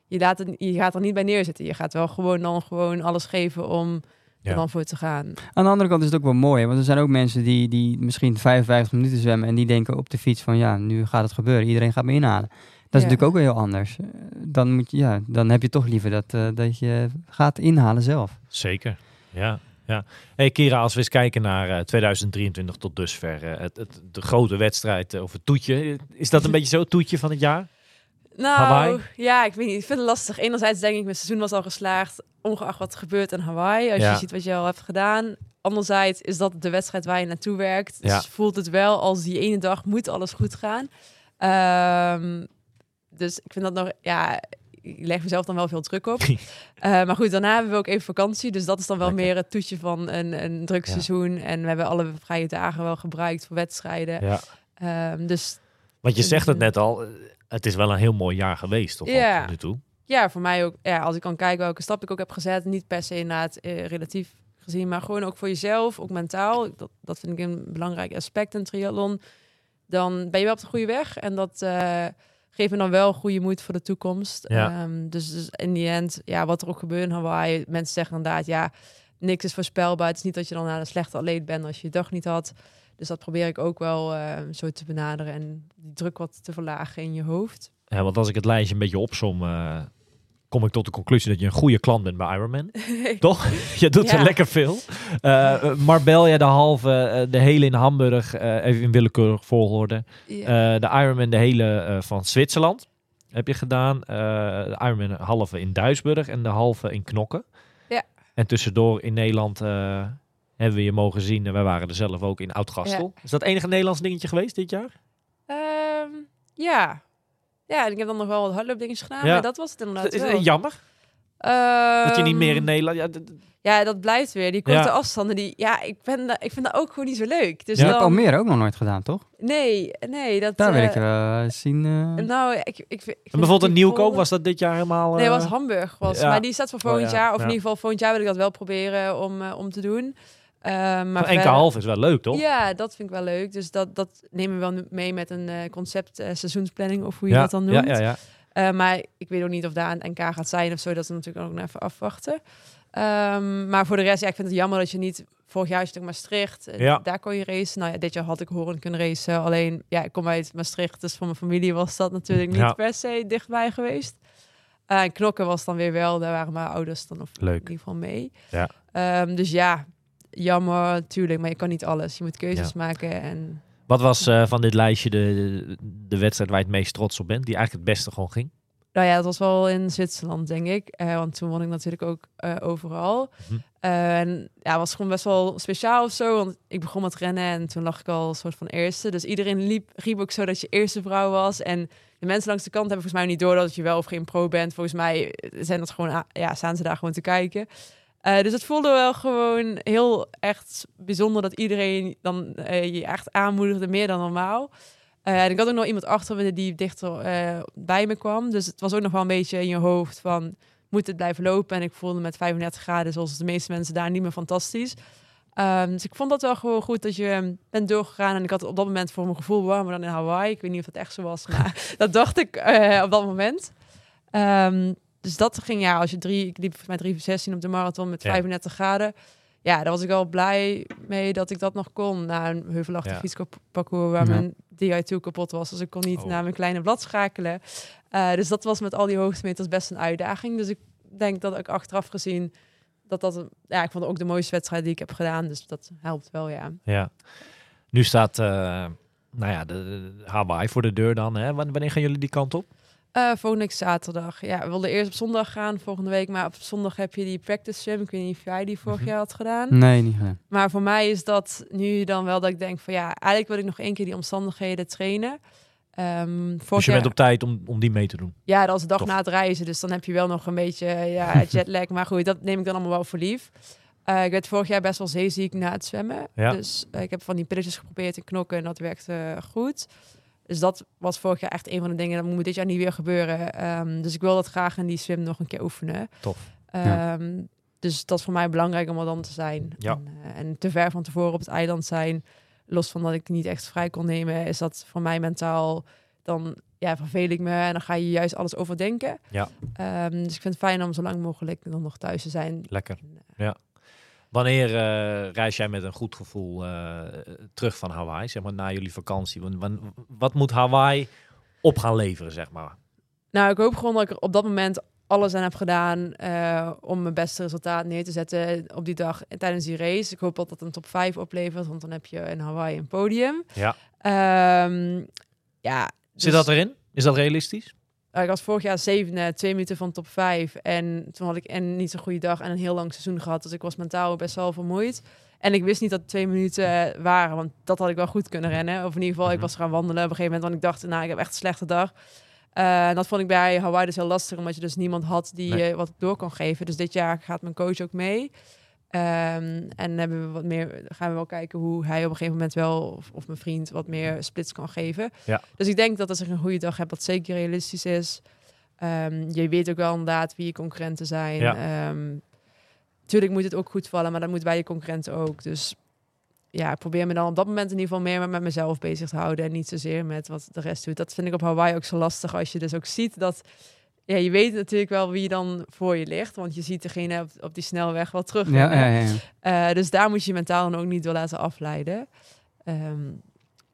je, laat het, je gaat er niet bij neerzitten. Je gaat wel gewoon dan gewoon alles geven om Ja. er dan voor te gaan. Aan de andere kant is het ook wel mooi, want er zijn ook mensen die, die misschien 55 minuten zwemmen en die denken op de fiets van ja, nu gaat het gebeuren, iedereen gaat me inhalen. Dat is Ja. natuurlijk ook weer heel anders. Eh, Dan, moet je, ja, dan heb je toch liever dat, eh, dat je gaat inhalen zelf. Zeker, ja. Ja. Hey Kira, als we eens kijken naar eh, 2023 tot dusver. eh, het, het, de grote wedstrijd eh, of het toetje. Is dat een beetje zo, het toetje van het jaar? Nou, Hawaii? ja, ik weet niet. Ik vind het lastig. Enerzijds denk ik, mijn seizoen was al geslaagd, ongeacht wat er gebeurt in Hawaii. Als Ja. je ziet wat je al hebt gedaan. Anderzijds is dat de wedstrijd waar je naartoe werkt. Dus Ja. voelt het wel als die ene dag moet alles goed gaan. Ehm, dus ik vind dat nog, ja, ik leg mezelf dan wel veel druk op. Eh, maar goed, daarna hebben we ook even vakantie. Dus dat is dan wel Lekker. meer het toetje van een, een druk Ja. seizoen. En we hebben alle vrije dagen wel gebruikt voor wedstrijden. Ja. Ehm, dus Want je zegt het net al, eh, het is wel een heel mooi jaar geweest, toch? Ja. Tot nu toe. ja, voor mij ook. Ja, als ik kan kijken welke stap ik ook heb gezet, niet per se inderdaad eh, relatief gezien, maar gewoon ook voor jezelf, ook mentaal. Dat, dat vind ik een belangrijk aspect in triathlon. Dan ben je wel op de goede weg en dat eh, geeft me dan wel goede moed voor de toekomst. Ja. Ehm, dus, dus in die end, ja, wat er ook gebeurt in Hawaii, mensen zeggen inderdaad, ja, niks is voorspelbaar. Het is niet dat je dan aan een slechte atleet bent als je je dag niet had. Dus dat probeer ik ook wel eh, zo te benaderen en die druk wat te verlagen in je hoofd. Ja, want als ik het lijstje een beetje opsom, eh, kom ik tot de conclusie dat je een goede klant bent bij Ironman. Toch? je doet er Ja. lekker veel. Eh eh, Marbella, de halve, eh, de hele in Hamburg, eh, even in willekeurig volgorde. Ja. De Ironman, de hele van Zwitserland heb je gedaan. De Ironman halve in Duisburg en de halve in Knokken. Ja. En tussendoor in Nederland hebben we je mogen zien. En wij waren er zelf ook in Oud-Gastel. Is dat het enige Nederlands dingetje geweest dit jaar? Ehm, ja. Ja, en ik heb dan nog wel wat hardloopdingetjes gedaan, Ja. maar dat was het inderdaad Is- is- wel. jammer dat je niet meer in Ehm, Nederland... Ja, dat blijft weer. Die korte Ja. afstanden, die, ja, ik, ben, da- ik vind dat ook gewoon niet zo leuk. Dus Ja. Je hebt dan, Almere ook nog nooit gedaan, toch? Nee, nee. Dat, Daar wil eh, ik eh, zien. eh, Nou, ik, ik, ik, en bijvoorbeeld een Nieuwkoop, was dat dit jaar helemaal... Nee, eh, was Hamburg. Was, ja. Maar die staat voor volgend Oh, ja. jaar. Of Ja. in ieder geval volgend jaar wil ik dat wel proberen om, eh, om te doen. Eh, maar verder- half is wel leuk, toch? Ja, dat vind ik wel leuk. Dus dat, dat nemen we wel mee met een eh, concept eh, seizoensplanning of hoe je ja, dat dan noemt. Ja, ja, ja. Maar ik weet ook niet of daar een NK gaat zijn of zo. Dat is natuurlijk ook nog even afwachten. Ehm, maar voor de rest, ja, ik vind het jammer dat je niet... Vorig jaar is het ook Maastricht. Ja. Daar kon je racen. Nou ja, dit jaar had ik horen kunnen racen. Alleen, ja, ik kom uit Maastricht. Dus voor mijn familie was dat natuurlijk niet Ja. per se dichtbij geweest. En knokken was dan weer wel. Daar waren mijn ouders dan of Leuk. in ieder geval mee. Ja. Ehm, dus ja, jammer, tuurlijk. Maar je kan niet alles. Je moet keuzes Ja. maken. En Wat was eh, van dit lijstje de, de wedstrijd waar je het meest trots op bent? Die eigenlijk het beste gewoon ging? Nou ja, dat was wel in Zwitserland, denk ik. Eh, want toen won ik natuurlijk ook eh, overal. Mhm. Eh, en ja, het was gewoon best wel speciaal of zo. Want ik begon met rennen en toen lag ik al een soort van eerste. Dus iedereen liep, riep ook zo dat je eerste vrouw was. En de mensen langs de kant hebben volgens mij niet door dat je wel of geen pro bent. Volgens mij zijn dat gewoon, ja, staan ze daar gewoon te kijken. Eh, dus het voelde wel gewoon heel echt bijzonder dat iedereen dan eh, je echt aanmoedigde, meer dan normaal. Eh, en ik had ook nog iemand achter me die dichter bij me kwam. Dus het was ook nog wel een beetje in je hoofd van... moet het blijven lopen? En ik voelde met 35 graden, zoals de meeste mensen daar, niet meer fantastisch. Ehm, dus ik vond dat wel gewoon goed dat je bent doorgegaan. En ik had op dat moment voor mijn gevoel warmer dan in Hawaii. Ik weet niet of dat echt zo was, maar dat dacht ik op dat moment. Ehm, dus dat ging, ja, als je drie... Ik liep volgens mij 3 16 op de marathon met Ja. 35 graden. Ja, daar was ik wel blij mee dat ik dat nog kon. Na een heuvelachtig Ja. fietsparcours waar Ja. mijn DI2 kapot was. Dus ik kon niet Oh. naar mijn kleine blad schakelen. Eh, dus dat was met al die hoogtemeters best een uitdaging. Dus ik denk dat ik achteraf gezien... dat dat... een- Ja, ik vond het ook de mooiste wedstrijd die ik heb gedaan. Dus dat helpt wel, ja. Ja. Nu staat, eh, nou ja, de, de Hawaii voor de deur dan. Hè? Wan- Wanneer gaan jullie die kant op? Eh volgende week zaterdag. Ja, we wilden eerst op zondag gaan volgende week. Maar op zondag heb je die practice swim. Ik weet niet of jij die vorig Mhm. jaar had gedaan. Nee, niet gedaan. Maar voor mij is dat nu dan wel dat ik denk van... ja, eigenlijk wil ik nog één keer die omstandigheden trainen. Ehm vorig Dus je bent op tijd om, om die mee te doen. Ja, dat is de dag Tof. na het reizen. Dus dan heb je wel nog een beetje ja, jetlag. maar goed, dat neem ik dan allemaal wel voor lief. Eh, ik werd vorig jaar best wel zeeziek na het zwemmen. Ja. Dus eh, ik heb van die pilletjes geprobeerd in knokken en dat werkte goed. Dus dat was vorig jaar echt een van de dingen. Dat moet dit jaar niet weer gebeuren. Ehm, dus ik wil dat graag in die swim nog een keer oefenen. Tof. Ja. Ehm, Dus dat is voor mij belangrijk om er dan te zijn. Ja. En, eh, en te ver van tevoren op het eiland zijn. Los van dat ik niet echt vrij kon nemen, is dat voor mij mentaal dan ja, verveel ik me en dan ga je juist alles overdenken. Ja. Ehm, dus ik vind het fijn om zo lang mogelijk dan nog thuis te zijn. Lekker. Ja. Wanneer eh, reis jij met een goed gevoel eh, terug van Hawaii, zeg maar na jullie vakantie? Wat moet Hawaii op gaan leveren, zeg maar? Nou, ik hoop gewoon dat ik er op dat moment alles aan heb gedaan eh, om mijn beste resultaat neer te zetten op die dag tijdens die race. Ik hoop dat dat een top 5 oplevert, want dan heb je in Hawaii een podium. Ja. Ehm, ja. Zit dus- dat erin? Is dat realistisch? Uh, ik was vorig jaar zevende, twee minuten van top vijf. En toen had ik en niet zo'n goede dag en een heel lang seizoen gehad. Dus ik was mentaal best wel vermoeid. En ik wist niet dat het twee minuten eh, waren, want dat had ik wel goed kunnen rennen. Of in ieder geval, ik Mhm. was gaan wandelen op een gegeven moment. Want ik dacht, nou, ik heb echt een slechte dag. Eh, en dat vond ik bij Hawaii dus heel lastig, omdat je dus niemand had die Nee. wat door kon geven. Dus dit jaar gaat mijn coach ook mee. Ehm, en hebben we wat meer, gaan we wel kijken hoe hij op een gegeven moment wel, of, of mijn vriend, wat meer splits kan geven. Ja. Dus ik denk dat als ik een goede dag heb, dat zeker realistisch is. Ehm, je weet ook wel inderdaad wie je concurrenten zijn. Ja. Ehm, tuurlijk moet het ook goed vallen, maar dat moet bij je concurrenten ook. Dus ja, ik probeer me dan op dat moment in ieder geval meer met, met mezelf bezig te houden en niet zozeer met wat de rest doet. Dat vind ik op Hawaii ook zo lastig als je dus ook ziet dat ja, je weet natuurlijk wel wie dan voor je ligt. Want je ziet degene op, op die snelweg wel terug. Ja, ja, ja. ja. Eh, dus daar moet je je mentaal dan ook niet door laten afleiden. Ehm,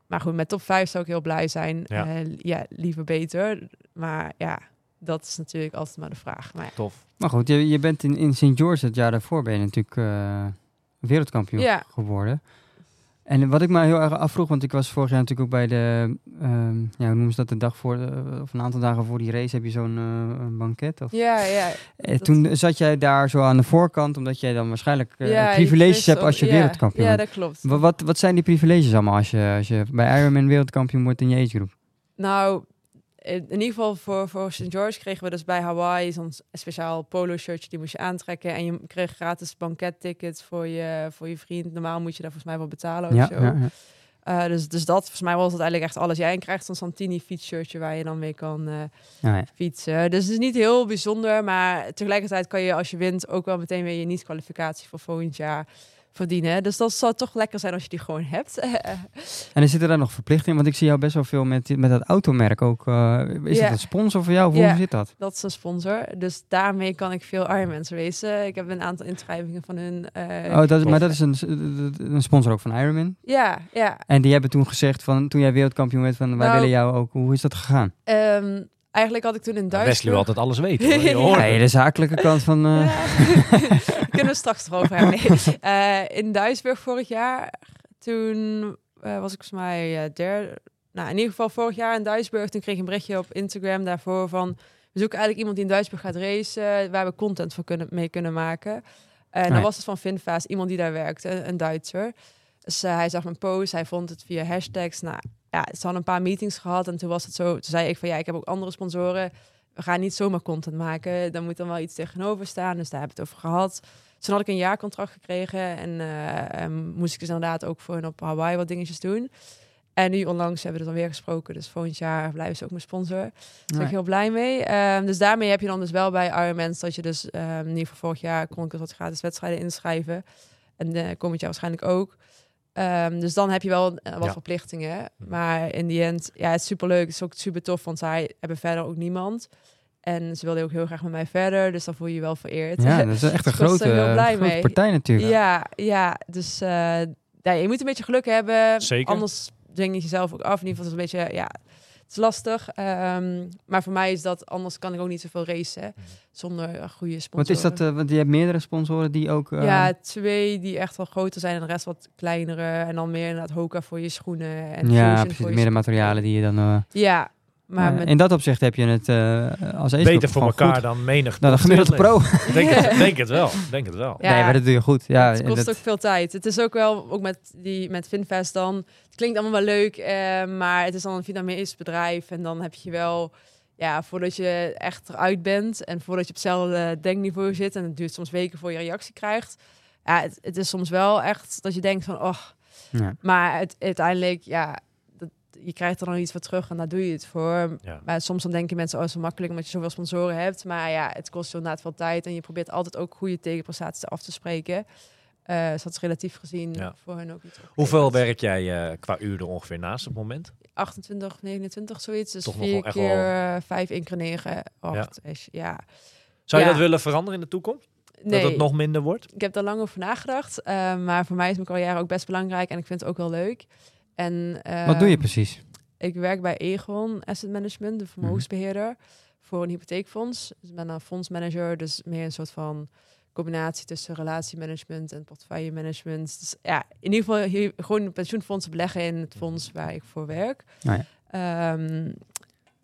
maar goed, met top 5 zou ik heel blij zijn. Ja. Ja, ja liever beter. Maar ja, dat is natuurlijk altijd maar de vraag. Maar Tof. Maar goed, je, je bent in, in St. George het jaar daarvoor ben je natuurlijk eh, wereldkampioen Ja. En wat ik me heel erg afvroeg, want ik was vorig jaar natuurlijk ook bij de, ehm, ja, hoe noemen ze dat, de dag voor, de- of een aantal dagen voor die race heb je zo'n eh, banket. Of, ja, ja. Eh, toen zat jij daar zo aan de voorkant, omdat jij dan waarschijnlijk eh, ja, privileges hebt als je ja, wereldkampioen Ja, dat klopt. Wa- Wat, wat zijn die privileges allemaal als je, als je bij Ironman wereldkampioen wordt in je age group? Nou, in, ieder geval voor, voor St. George kregen we dus bij Hawaii zo'n speciaal polo shirtje. Die moest je aantrekken. En je kreeg gratis bankettickets voor je, voor je vriend. Normaal moet je daar volgens mij wel betalen of Ja, zo. ja, ja. Eh, dus, dus dat, volgens mij was het eigenlijk echt alles. Jij krijgt zo'n Santini fietsshirtje waar je dan mee kan eh, fietsen. Dus het is niet heel bijzonder. Maar tegelijkertijd kan je als je wint ook wel meteen weer je niet-kwalificatie voor volgend jaar verdienen. Dus dat zou toch lekker zijn als je die gewoon hebt. En er zitten daar nog verplichtingen, want ik zie jou best wel veel met, met dat automerk ook. eh, is Ja. dat een sponsor voor jou? Of Ja. Hoe zit dat? Dat is een sponsor. Dus daarmee kan ik veel Ironmans racen. Ik heb een aantal inschrijvingen van hun. eh, Oh, dat, is- maar dat is een, een sponsor ook van Ironman. Ja, ja. En die hebben toen gezegd, van, toen jij wereldkampioen werd, van wij Nou, willen jou ook. Hoe is dat gegaan? Ehm, eigenlijk had ik toen in Wesley Duitsland. wil altijd alles weten. hoor. Ja, de zakelijke kant van... eh, Kunnen we straks erover hebben. Nee. Eh, in Duisburg vorig jaar, toen eh, was ik volgens mij eh, derde. Nou, in ieder geval vorig jaar in Duisburg. Toen kreeg ik een berichtje op Instagram daarvoor van... We zoeken eigenlijk iemand die in Duisburg gaat racen, waar we content voor kunnen, mee kunnen maken. En dan Nee. was het van Finfast, iemand die daar werkte, een, Duitser. Dus hij zag mijn post, hij vond het via hashtags. Nou ja, ze hadden een paar meetings gehad en toen was het zo. Toen zei ik van ja, ik heb ook andere sponsoren. We gaan niet zomaar content maken. Daar moet dan wel iets tegenover staan. Dus daar heb ik het over gehad. Toen had ik een jaarcontract gekregen en eh, ehm, moest ik dus inderdaad ook voor hun op Hawaii wat dingetjes doen. En nu onlangs hebben we er dan weer gesproken. Dus volgend jaar blijven ze ook mijn sponsor. Daar ben ik heel blij mee. Ehm, dus daarmee heb je dan dus wel bij Ironman dat je dus ehm in ieder geval vorig jaar kon ik dus wat gratis wedstrijden inschrijven. En uh, komend jaar waarschijnlijk ook. Ehm, dus dan heb je wel eh, wat Ja. verplichtingen. Maar in die end, ja, het is super leuk. Het is ook super tof, want zij hebben verder ook niemand. En ze wilden ook heel graag met mij verder. Dus dan voel je je wel vereerd. Ja, dat is echt een grote, heel blij grote mee. partij natuurlijk. Ja, ja. Dus eh, ja, je moet een beetje geluk hebben. Zeker. Anders dwing je jezelf ook af. In ieder geval is het een beetje, ja, het is lastig. Ehm, maar voor mij is dat, anders kan ik ook niet zoveel racen zonder een goede Wat sponsoren. is dat? eh, want je hebt meerdere sponsoren die ook... eh, ja, twee die echt wel groter zijn en de rest wat kleinere. En dan meer inderdaad Hoka voor je schoenen. En ja, Fusion precies. voor je Meerdere scho- materialen die je dan... eh, Ja, maar eh, met, In dat opzicht heb je het eh, als Beter voor elkaar goed. dan menig. Nou, de gemiddelde pro. Denk het, denk het wel. Denk het wel. Ja. Nee, maar dat doe je goed. Ja, het kost dat- ook veel tijd. Het is ook wel, ook met, die, met Finfest dan, het klinkt allemaal wel leuk, eh, maar het is dan een Vietnamees bedrijf en dan heb je wel, ja, voordat je echt eruit bent en voordat je op hetzelfde denkniveau zit en het duurt soms weken voor je reactie krijgt, ja, het, het is soms wel echt dat je denkt van, oh, ja. maar het, uiteindelijk, ja, je krijgt er dan iets voor terug en daar doe je het voor. Ja. Maar soms dan denken mensen, oh, zo makkelijk omdat je zoveel sponsoren hebt. Maar ja, het kost je inderdaad veel tijd en je probeert altijd ook goede tegenprestaties af te spreken. Eh dus dat is relatief gezien Ja. voor hun ook iets. Hoeveel werk jij eh, qua uur er ongeveer naast op het moment? 28, 29, zoiets. Dus Toch nog vier keer wel- eh, vijf, één keer negen, acht. is- Ja. Zou je Ja. dat willen veranderen in de toekomst? Nee, Dat het nog minder wordt? ik heb daar lang over nagedacht. maar voor mij is mijn carrière ook best belangrijk en ik vind het ook wel leuk. En, Wat doe je ehm, precies? Ik werk bij Egon Asset Management, de vermogensbeheerder, voor een hypotheekfonds. Dus ik ben een fondsmanager, dus meer een soort van combinatie tussen relatiemanagement en portefeuillemanagement. Dus ja, in ieder geval hier, gewoon pensioenfondsen beleggen in het fonds waar ik voor werk. Nou ja. Ehm,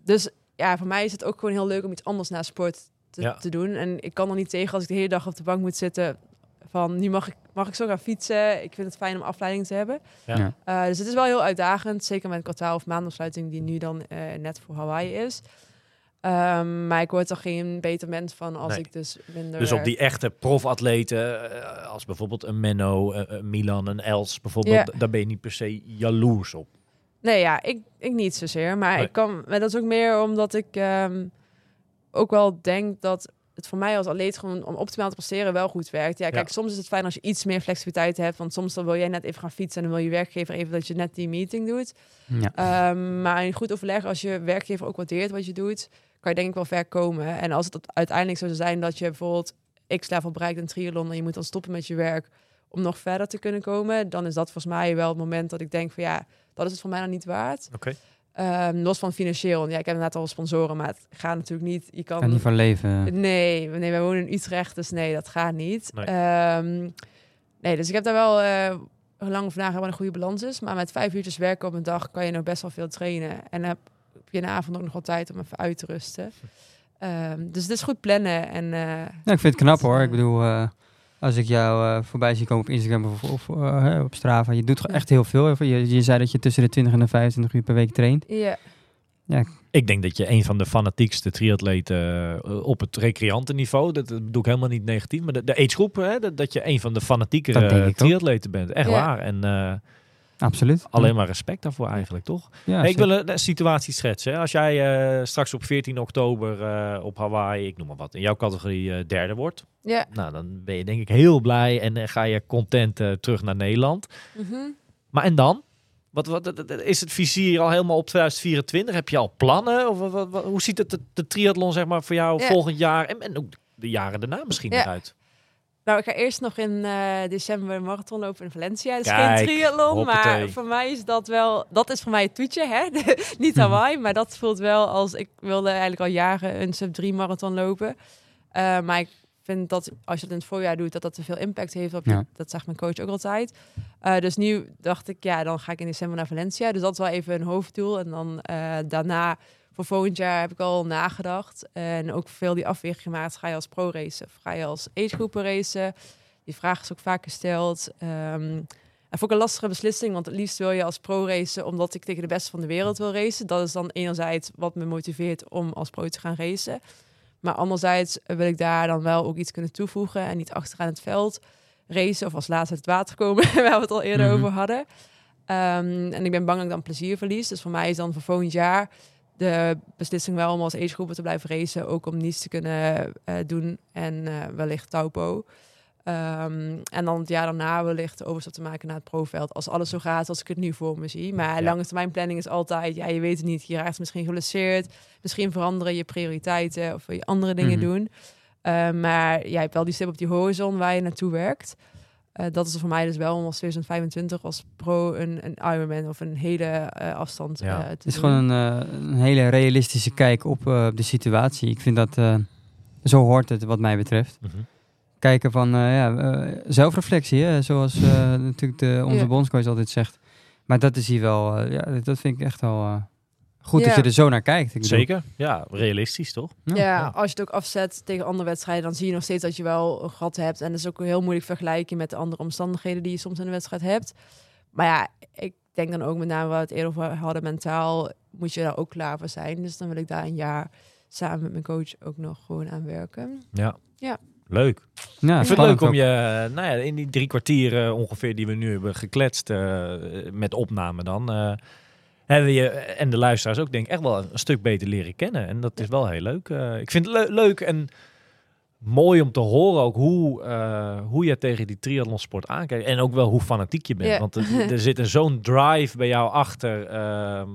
dus ja, voor mij is het ook gewoon heel leuk om iets anders na sport te, Ja. te doen. En ik kan er niet tegen als ik de hele dag op de bank moet zitten. Van nu mag ik, mag ik zo gaan fietsen. Ik vind het fijn om afleiding te hebben. Ja. Uh, dus het is wel heel uitdagend, zeker met kwartaal- of maandafsluiting die nu dan uh, net voor Hawaii is. Um, maar ik word er geen beter mens van als Nee. ik dus minder... Dus op die echte profatleten, eh, als bijvoorbeeld een Menno, eh, een Milan, een Els bijvoorbeeld, Ja. daar ben je niet per se jaloers op. Nee, ja, ik, ik niet zozeer. Maar Nee. ik kan, maar dat is ook meer omdat ik um, ook wel denk dat voor mij als atleet gewoon om optimaal te presteren wel goed werkt. Ja, kijk, Ja. soms is het fijn als je iets meer flexibiliteit hebt. Want soms dan wil jij net even gaan fietsen en dan wil je werkgever even dat je net die meeting doet. Ja. Ehm, maar in goed overleg, als je werkgever ook waardeert wat je doet, kan je denk ik wel ver komen. En als het uiteindelijk zo zou zijn dat je bijvoorbeeld x-level bereikt in triathlon en je moet dan stoppen met je werk om nog verder te kunnen komen, dan is dat volgens mij wel het moment dat ik denk van ja, dat is het voor mij dan niet waard. Oké. Ehm, los van financieel. Ja, ik heb inderdaad al sponsoren, maar het gaat natuurlijk niet. Je kan Kan niet van leven. Nee, nee, wij wonen in Utrecht, dus nee, dat gaat niet. Nee. Nee, nee dus ik heb daar wel eh lang over nagedacht wat een goede balans is. Maar met vijf uurtjes werken op een dag kan je nog best wel veel trainen. En heb je in de avond ook nog wel tijd om even uit te rusten. Ehm, dus het is goed plannen. En, eh, Ja, ik vind het knap hoor. Ik bedoel, eh, als ik jou eh, voorbij zie komen op Instagram of, of eh, hè, op Strava, je doet echt heel veel. Je, je zei dat je tussen de 20 en de 25 uur per week traint. ja. Ik denk dat je een van de fanatiekste triatleten eh, op het recreantenniveau, dat, dat bedoel ik helemaal niet negatief, maar de, de agegroep, hè, dat, dat je een van de fanatiekere triatleten bent. Echt Ja. waar. En eh, Absoluut. alleen maar respect daarvoor eigenlijk, toch? Ja, Hey, ik wil een, een situatie schetsen. hè. Als jij eh, straks op 14 oktober eh, op Hawaii, ik noem maar wat, in jouw categorie eh, derde wordt, Ja. nou dan ben je denk ik heel blij en ga je content terug naar Nederland. Mhm. Maar en dan? Wat, wat, is het vizier al helemaal op 2024? Heb je al plannen? Of wat, wat- wat- hoe ziet het de, de triathlon zeg maar, voor jou Ja. volgend jaar en, en ook de jaren daarna misschien Ja. eruit? Nou, ik ga eerst nog in eh, december een marathon lopen in Valencia. Het is Kijk, geen triathlon, maar voor mij is dat wel... Dat is voor mij het toetje, hè? Niet Mhm. Hawaii, maar dat voelt wel als... Ik wilde eigenlijk al jaren een sub-3 marathon lopen. Eh, maar ik vind dat als je het in het voorjaar doet, dat dat te veel impact heeft op je. Ja. Dat zegt mijn coach ook altijd. Eh, dus nu dacht ik, ja, dan ga ik in december naar Valencia. Dus dat is wel even een hoofddoel. En dan daarna, voor volgend jaar, heb ik al nagedacht. En ook veel die afweging gemaakt. Ga je als pro racen of ga je als agegroepen racen? Die vraag is ook vaak gesteld. Ehm en vond ik een lastige beslissing, want het liefst wil je als pro racen omdat ik tegen de beste van de wereld wil racen. Dat is dan enerzijds wat me motiveert om als pro te gaan racen. Maar anderzijds wil ik daar dan wel ook iets kunnen toevoegen en niet achteraan het veld racen of als laatste uit het water komen, waar we het al eerder Mhm. over hadden. Ehm, en ik ben bang dat ik dan plezier verlies. Dus voor mij is dan voor volgend jaar de beslissing wel om als agegroepen te blijven racen. Ook om niets te kunnen eh, doen en eh, wellicht Taupo. Ehm, en dan het jaar daarna wellicht overstap te maken naar het profveld. Als alles zo gaat als ik het nu voor me zie. Maar Ja. lange termijn planning is altijd, ja, je weet het niet. Je raakt misschien geblesseerd. Misschien veranderen je prioriteiten of wil je andere dingen Mhm. doen. Eh, maar jij hebt wel die stip op die horizon waar je naartoe werkt. Eh, dat is voor mij dus wel om als 2025 als pro een, een Ironman of een hele eh, afstand Ja. eh, te Het is doen. gewoon een, een hele realistische kijk op eh, de situatie. Ik vind dat, eh, zo hoort het wat mij betreft. Mhm. Kijken van, eh, ja, zelfreflectie, hè, zoals eh, natuurlijk de, onze bondscoach altijd zegt. Maar dat is hier wel, ja, dat vind ik echt wel goed dat je er zo naar kijkt. Ik bedoel, Zeker, ja, realistisch toch? Ja. Ja, als je het ook afzet tegen andere wedstrijden, dan zie je nog steeds dat je wel een gat hebt. En dat is ook heel moeilijk vergelijken met de andere omstandigheden die je soms in de wedstrijd hebt. Maar ja, ik denk dan ook met name waar we het eerder over hadden, mentaal moet je daar ook klaar voor zijn. Dus dan wil ik daar een jaar samen met mijn coach ook nog gewoon aan werken. Ja. Ja. Leuk. Ja, ik vind het leuk om ook. je, nou ja, in die drie kwartier eh, ongeveer die we nu hebben gekletst eh, met opname dan, eh, hebben je en de luisteraars ook denk ik echt wel een stuk beter leren kennen. En dat is wel heel leuk. Eh, ik vind het leu- leuk en mooi om te horen ook hoe, eh, hoe je tegen die triathlonsport aankijkt. En ook wel hoe fanatiek je bent. Ja. Want er, er zit een zo'n drive bij jou achter. ehm,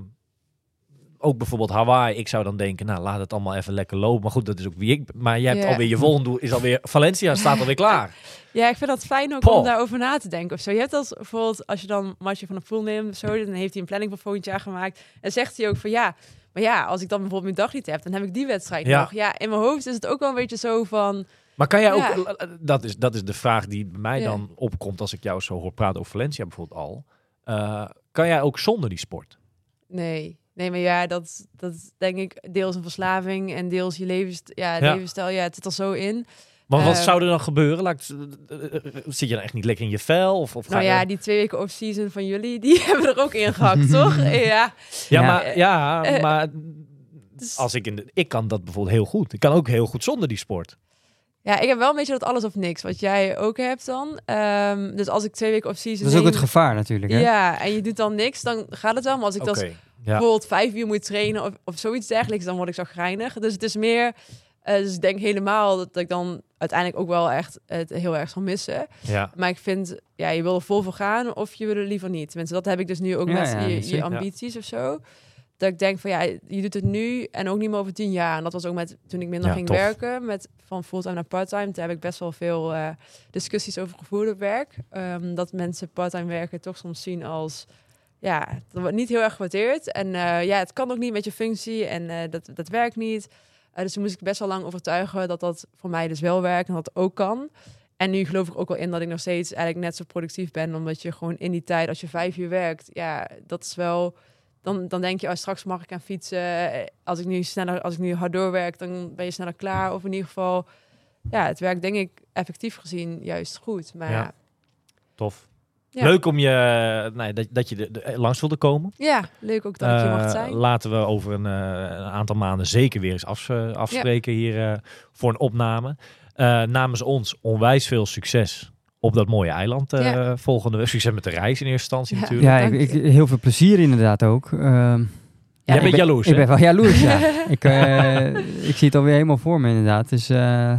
ook bijvoorbeeld Hawaii. Ik zou dan denken, nou laat het allemaal even lekker lopen. Maar goed, dat is ook wie ik. Maar je hebt alweer je volgende doel. Is alweer Valencia staat alweer klaar. Ja, ik vind dat fijn ook Paul. om daarover na te denken of zo. Je hebt als bijvoorbeeld, als je dan Martje van de Poel neemt of zo, dan heeft hij een planning voor volgend jaar gemaakt. En zegt hij ook van ja, maar ja, als ik dan bijvoorbeeld mijn dag niet heb, dan heb ik die wedstrijd Ja. nog. Ja, in mijn hoofd is het ook wel een beetje zo van, Maar kan jij Ja. ook, dat is, dat is de vraag die bij mij Ja. dan opkomt als ik jou zo hoor praten over Valencia bijvoorbeeld al. Eh, kan jij ook zonder die sport? nee. Nee, maar ja, dat, dat is denk ik deels een verslaving en deels je levens, ja, Ja. levensstijl. Ja, het zit er zo in. Want wat Eh, zou er dan gebeuren? Laat eh, eh, zit je dan echt niet lekker in je vel? Of, of ga Nou ja, die twee weken off-season van jullie, die hebben er ook in gehakt, toch? Ja. ja, Ja. maar, ja, Eh, maar dus- als ik in de, ik kan dat bijvoorbeeld heel goed. Ik kan ook heel goed zonder die sport. Ja, ik heb wel een beetje dat alles of niks, wat jij ook hebt dan. Ehm, dus als ik twee weken off-season Dat is ook het gevaar natuurlijk. Hè? Ja, en je doet dan niks, dan gaat het wel. Maar als ik dat. Bijvoorbeeld vijf uur moet trainen of, of zoiets dergelijks, dan word ik zo grijnig. Dus het is meer, Eh, dus ik denk helemaal dat ik dan uiteindelijk ook wel echt het heel erg zal missen. Ja. Maar ik vind, ja, je wil er vol voor gaan of je wil er liever niet. Tenminste, dat heb ik dus nu ook Ja, met ja, je, ambities of zo. Dat ik denk van ja, je doet het nu en ook niet meer over tien jaar. En dat was ook met toen ik minder Ja, ging tof. werken, met van fulltime naar parttime. Daar heb ik best wel veel eh, discussies over gevoerd op werk. Ehm, dat mensen parttime werken toch soms zien als ja, dat wordt niet heel erg gewaardeerd. En eh, ja, het kan ook niet met je functie en eh, dat, dat werkt niet. Eh, dus toen moest ik best wel lang overtuigen dat dat voor mij dus wel werkt en dat het ook kan. En nu geloof ik ook wel in dat ik nog steeds eigenlijk net zo productief ben. Omdat je gewoon in die tijd, als je vijf uur werkt, ja, dat is wel. Dan, dan denk je, oh, straks mag ik gaan fietsen. Als ik nu sneller, als ik nu hard doorwerk, dan ben je sneller klaar. Of in ieder geval, ja, het werkt denk ik effectief gezien juist goed. Maar ja, Tof. Ja. Leuk om je, nee, dat, dat je er- er langs wilde komen. ja, leuk ook dat ik je Eh, mocht zijn. Laten we over een, eh, een aantal maanden zeker weer eens af, eh, afspreken hier eh, voor een opname. Eh, namens ons onwijs veel succes op dat mooie eiland eh, Ja. volgende week. Succes met de reis in eerste instantie Ja. natuurlijk. Ja, ik, heel veel plezier inderdaad ook. Ehm, ja, Jij ik bent ben- jaloers, Ik hè? ben wel jaloers, ja. ik, eh, ik zie het alweer helemaal voor me inderdaad. Dus eh,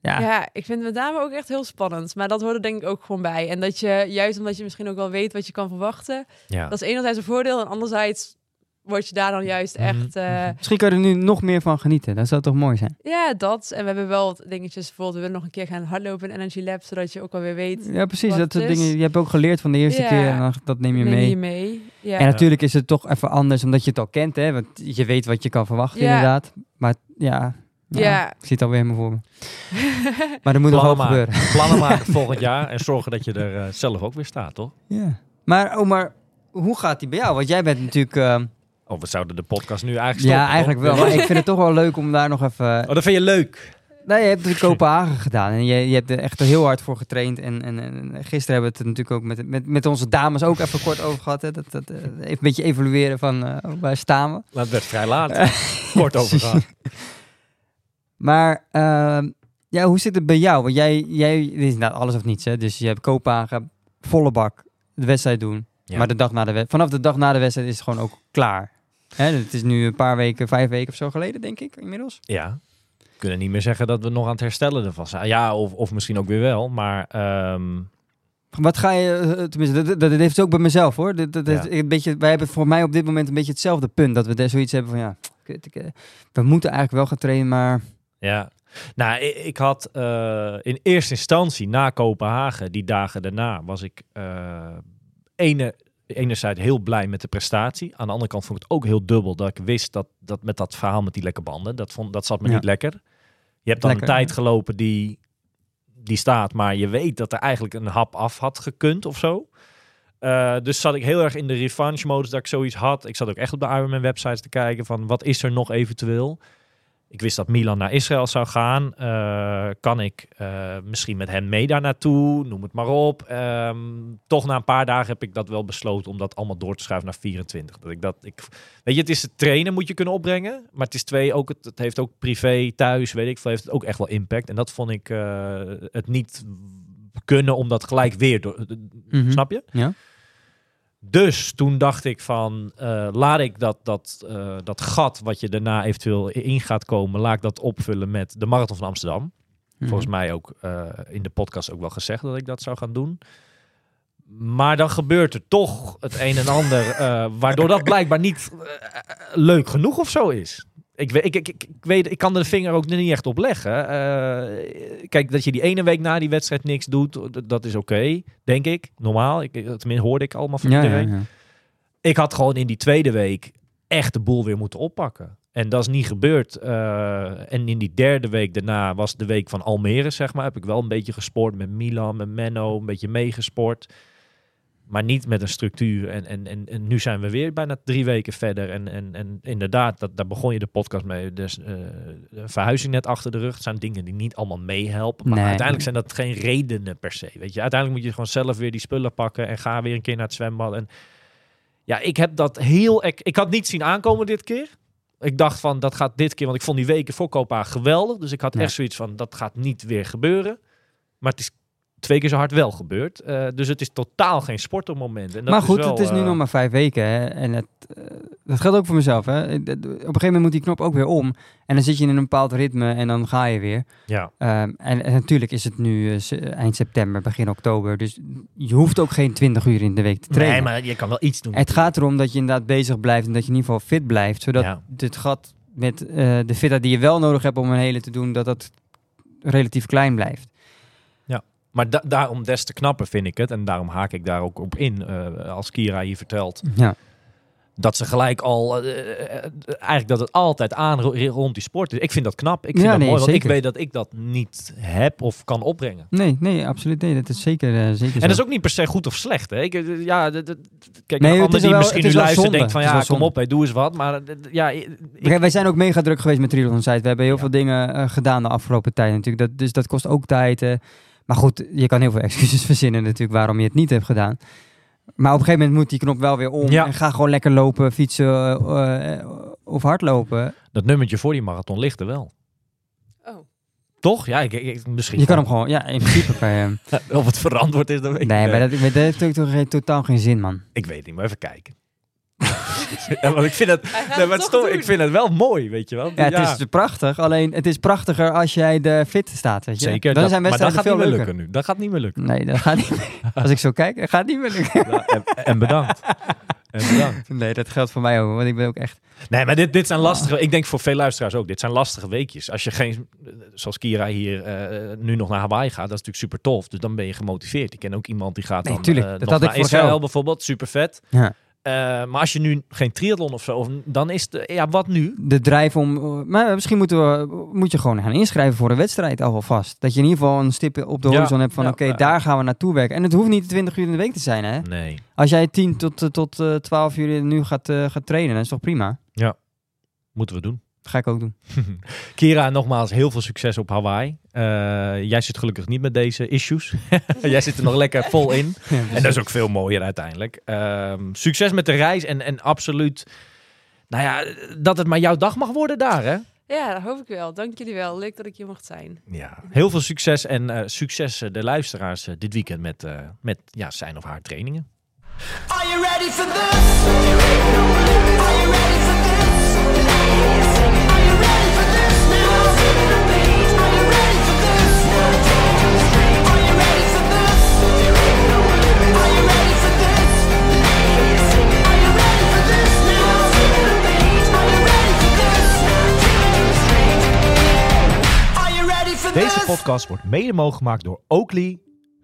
ja. Ja, ik vind het met name ook echt heel spannend. Maar dat hoort er denk ik ook gewoon bij. En dat je, juist omdat je misschien ook wel weet wat je kan verwachten. Ja. Dat is enerzijds een voordeel. En anderzijds word je daar dan juist Mhm, echt... eh, Misschien kan je er nu nog meer van genieten. Dat zou toch mooi zijn? Ja, dat. En we hebben wel wat dingetjes. Bijvoorbeeld, we willen nog een keer gaan hardlopen in Energy Lab. Zodat je ook alweer weet... Ja, precies. Dat soort dingen. Je hebt ook geleerd van de eerste Ja. keer en dan, dat neem je neem mee. je mee. Ja. En natuurlijk is het toch even anders omdat je het al kent, hè? Want je weet wat je kan verwachten, inderdaad. Maar ja, ja, Ja. ik zie het alweer helemaal voor me. Maar er moet nog wel maken. gebeuren. Plannen maken volgend jaar en zorgen dat je er eh, zelf ook weer staat, toch? Ja. Maar, oh, maar hoe gaat die bij jou? Want jij bent natuurlijk... eh, Oh, we zouden de podcast nu eigenlijk ja, stoppen, eigenlijk toch? wel. Maar ik vind het toch wel leuk om daar nog even... Oh, dat vind je leuk. Nee, je hebt het in Kopenhagen gedaan en je, je hebt er echt heel hard voor getraind. En, en, en gisteren hebben we het natuurlijk ook met, met, met onze dames ook even kort over gehad. Hè? Dat, dat, eh, even een beetje evalueren van eh, waar staan we. Maar het werd vrij laat. Kort over gehad. Maar ehm, ja, hoe zit het bij jou? Want jij, jij dit is nou alles of niets, hè? Dus je hebt Kopenhagen, volle bak, de wedstrijd doen. Ja. Maar de dag na de vanaf de dag na de wedstrijd is het gewoon ook klaar. Hè? Het is nu een paar weken, vijf weken of zo geleden, denk ik, inmiddels. Ja. We kunnen niet meer zeggen dat we nog aan het herstellen ervan zijn. Ja, of, of misschien ook weer wel. Maar ehm, Wat ga je, eh, tenminste, dat, dat, heeft het ook bij mezelf hoor. Dat, dat, Ja. een beetje, wij hebben voor mij op dit moment een beetje hetzelfde punt. Dat we daar zoiets hebben van ja, eh, we moeten eigenlijk wel gaan trainen, maar ja. Nou, ik, had eh, in eerste instantie na Kopenhagen, die dagen daarna, was ik eh ene, enerzijds heel blij met de prestatie. Aan de andere kant vond ik het ook heel dubbel dat ik wist dat, dat met dat verhaal met die lekke banden, dat, vond, dat zat me Ja. niet lekker. Je hebt dan Lekker, een tijd gelopen die, die staat, maar je weet dat er eigenlijk een hap af had gekund of zo. Eh, dus zat ik heel erg in de revanche modus dat ik zoiets had. Ik zat ook echt op de Ironman websites te kijken van wat is er nog eventueel. Ik wist dat Milan naar Israël zou gaan. Eh, kan ik eh, misschien met hen mee daar naartoe? Noem het maar op. Ehm, toch na een paar dagen heb ik dat wel besloten om dat allemaal door te schuiven naar 24. Dat ik dat, ik, weet je, het is het trainen moet je kunnen opbrengen. Maar het is twee, ook het, het heeft ook privé, thuis, weet ik veel, heeft het ook echt wel impact. En dat vond ik eh, het niet kunnen om dat gelijk weer door. Mhm. Snap je? Ja. Dus toen dacht ik van, eh, laat ik dat, dat, eh, dat gat wat je daarna eventueel in gaat komen, laat ik dat opvullen met de Marathon van Amsterdam. Mhm. Volgens mij ook eh, in de podcast ook wel gezegd dat ik dat zou gaan doen. Maar dan gebeurt er toch het een en ander, waardoor dat blijkbaar niet leuk genoeg of zo is. Ik weet, ik, ik, ik, weet, ik kan de vinger ook niet echt op leggen. Eh, kijk, dat je die ene week na die wedstrijd niks doet, dat is oké, denk ik. Normaal. Ik, tenminste, hoorde ik allemaal van ja, ja, iedereen. ja. Ik had gewoon in die tweede week echt de boel weer moeten oppakken. En dat is niet gebeurd. Eh, en in die derde week daarna was de week van Almere, zeg maar. Heb ik wel een beetje gesport met Milan, met Menno, een beetje meegesport. Maar niet met een structuur. En, en, en, en nu zijn we weer bijna drie weken verder. En, en, en inderdaad, dat, daar begon je de podcast mee. Dus eh, de verhuizing net achter de rug. Het zijn dingen die niet allemaal meehelpen. Maar Nee. uiteindelijk zijn dat geen redenen per se. Weet je, uiteindelijk moet je gewoon zelf weer die spullen pakken. En ga weer een keer naar het zwembad. En ja, ik heb dat heel... Ik, ik had niet zien aankomen dit keer. Ik dacht van, dat gaat dit keer... Want ik vond die weken voor Kopenhagen geweldig. Dus ik had echt zoiets van, dat gaat niet weer gebeuren. Maar het is twee keer zo hard wel gebeurt. Eh, dus het is totaal geen sport op het moment. En dat maar goed, wel, het is nu eh, nog maar vijf weken. Hè? En het, eh, dat geldt ook voor mezelf. Hè? Op een gegeven moment moet die knop ook weer om. En dan zit je in een bepaald ritme en dan ga je weer. Ja, Ehm, en, en natuurlijk is het nu eind september, begin oktober. Dus je hoeft ook geen 20 uur in de week te trainen. nee, maar je kan wel iets doen. Het gaat erom dat je inderdaad bezig blijft en dat je in ieder geval fit blijft. Zodat Ja. het gat met eh, de fitheid die je wel nodig hebt om een hele te doen, dat dat relatief klein blijft. Maar da- daarom des te knapper vind ik het. En daarom haak ik daar ook op in. eh, als Kira hier vertelt Ja. dat ze gelijk al... eh, eh, eigenlijk dat het altijd aan ro- rond die sport is. Ik vind dat knap. Ik vind Ja, dat nee, mooi. Want ik weet dat ik dat niet heb of kan opbrengen. Nee, nee, absoluut. Nee, dat is zeker, zeker En dat is ook niet per se goed of slecht. Hè? Ik, ja, dat- dat- kijk, Nee, een het ander is die wel- misschien nu luistert zonde. denkt van ja, kom zonde. op, hey, doe eens wat. Maar ja, ik- Kijk, wij zijn ook mega druk geweest met Triathlon Site. We hebben heel Ja. veel dingen gedaan de afgelopen tijd natuurlijk. Dat, dus dat kost ook tijd. Maar goed, je kan heel veel excuses verzinnen natuurlijk waarom je het niet hebt gedaan. Maar op een gegeven moment moet die knop wel weer om. Ja. En ga gewoon lekker lopen, fietsen eh, eh, of hardlopen. dat nummertje voor die marathon ligt er wel. Oh. Toch? Ja, ik, ik- misschien. Je kan hem gewoon, ja, in principe kan je hem. Of het verantwoord is, dat weet ik Nee, maar dat, maar dat heeft ook toch geen- totaal geen zin, man. Ik weet niet, maar even kijken. ja, want ik vind het, nee, maar het ik vind het wel mooi, weet je wel. Ja, het is prachtig. Alleen, het is prachtiger als jij de fit staat, weet je. zeker. Dan dat- zijn maar dat gaat veel niet meer lukken nu. Dat gaat niet meer lukken. Nee, dat gaat niet meer. Als ik zo kijk, dat gaat niet meer lukken. Ja, en, en bedankt. En bedankt. Nee, dat geldt voor mij ook, want ik ben ook echt... Nee, maar dit, dit zijn lastige... Ik denk voor veel luisteraars ook. Dit zijn lastige weekjes. Als je geen... Zoals Kira hier eh, nu nog naar Hawaii gaat. Dat is natuurlijk super tof. Dus dan ben je gemotiveerd. Ik ken ook iemand die gaat Nee, dan tuurlijk. eh, Dat nog had ik naar vorig Israël bijvoorbeeld. Super vet. Ja. Eh, maar als je nu geen triathlon of zo... Dan is het... Ja, wat nu? de drijf om. Maar misschien moeten we, moet je gewoon gaan inschrijven voor een wedstrijd alvast. Dat je in ieder geval een stip op de Ja, horizon hebt van ja, oké, ja. daar gaan we naartoe werken. En het hoeft niet 20 uur in de week te zijn, hè? Nee. Als jij 10 tot, eh, tot eh, 12 uur nu gaat, eh, gaat trainen, dat is toch prima? Moeten we doen. Dat ga ik ook doen. Kira, nogmaals heel veel succes op Hawaii. Eh, jij zit gelukkig niet met deze issues. jij zit er nog lekker vol in. En dat is ook veel mooier uiteindelijk. Ehm, succes met de reis en, en absoluut... Nou ja, dat het maar jouw dag mag worden daar, hè? Ja, dat hoop ik wel. Dank jullie wel. Leuk dat ik hier mocht zijn. Ja. Heel veel succes en eh, succes eh, de luisteraars dit weekend met, eh, met ja, zijn of haar trainingen. Are you ready for this? Are you ready Deze podcast wordt mede mogelijk gemaakt door Oakley,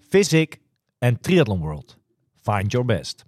Physic en Triathlon World. Find your best.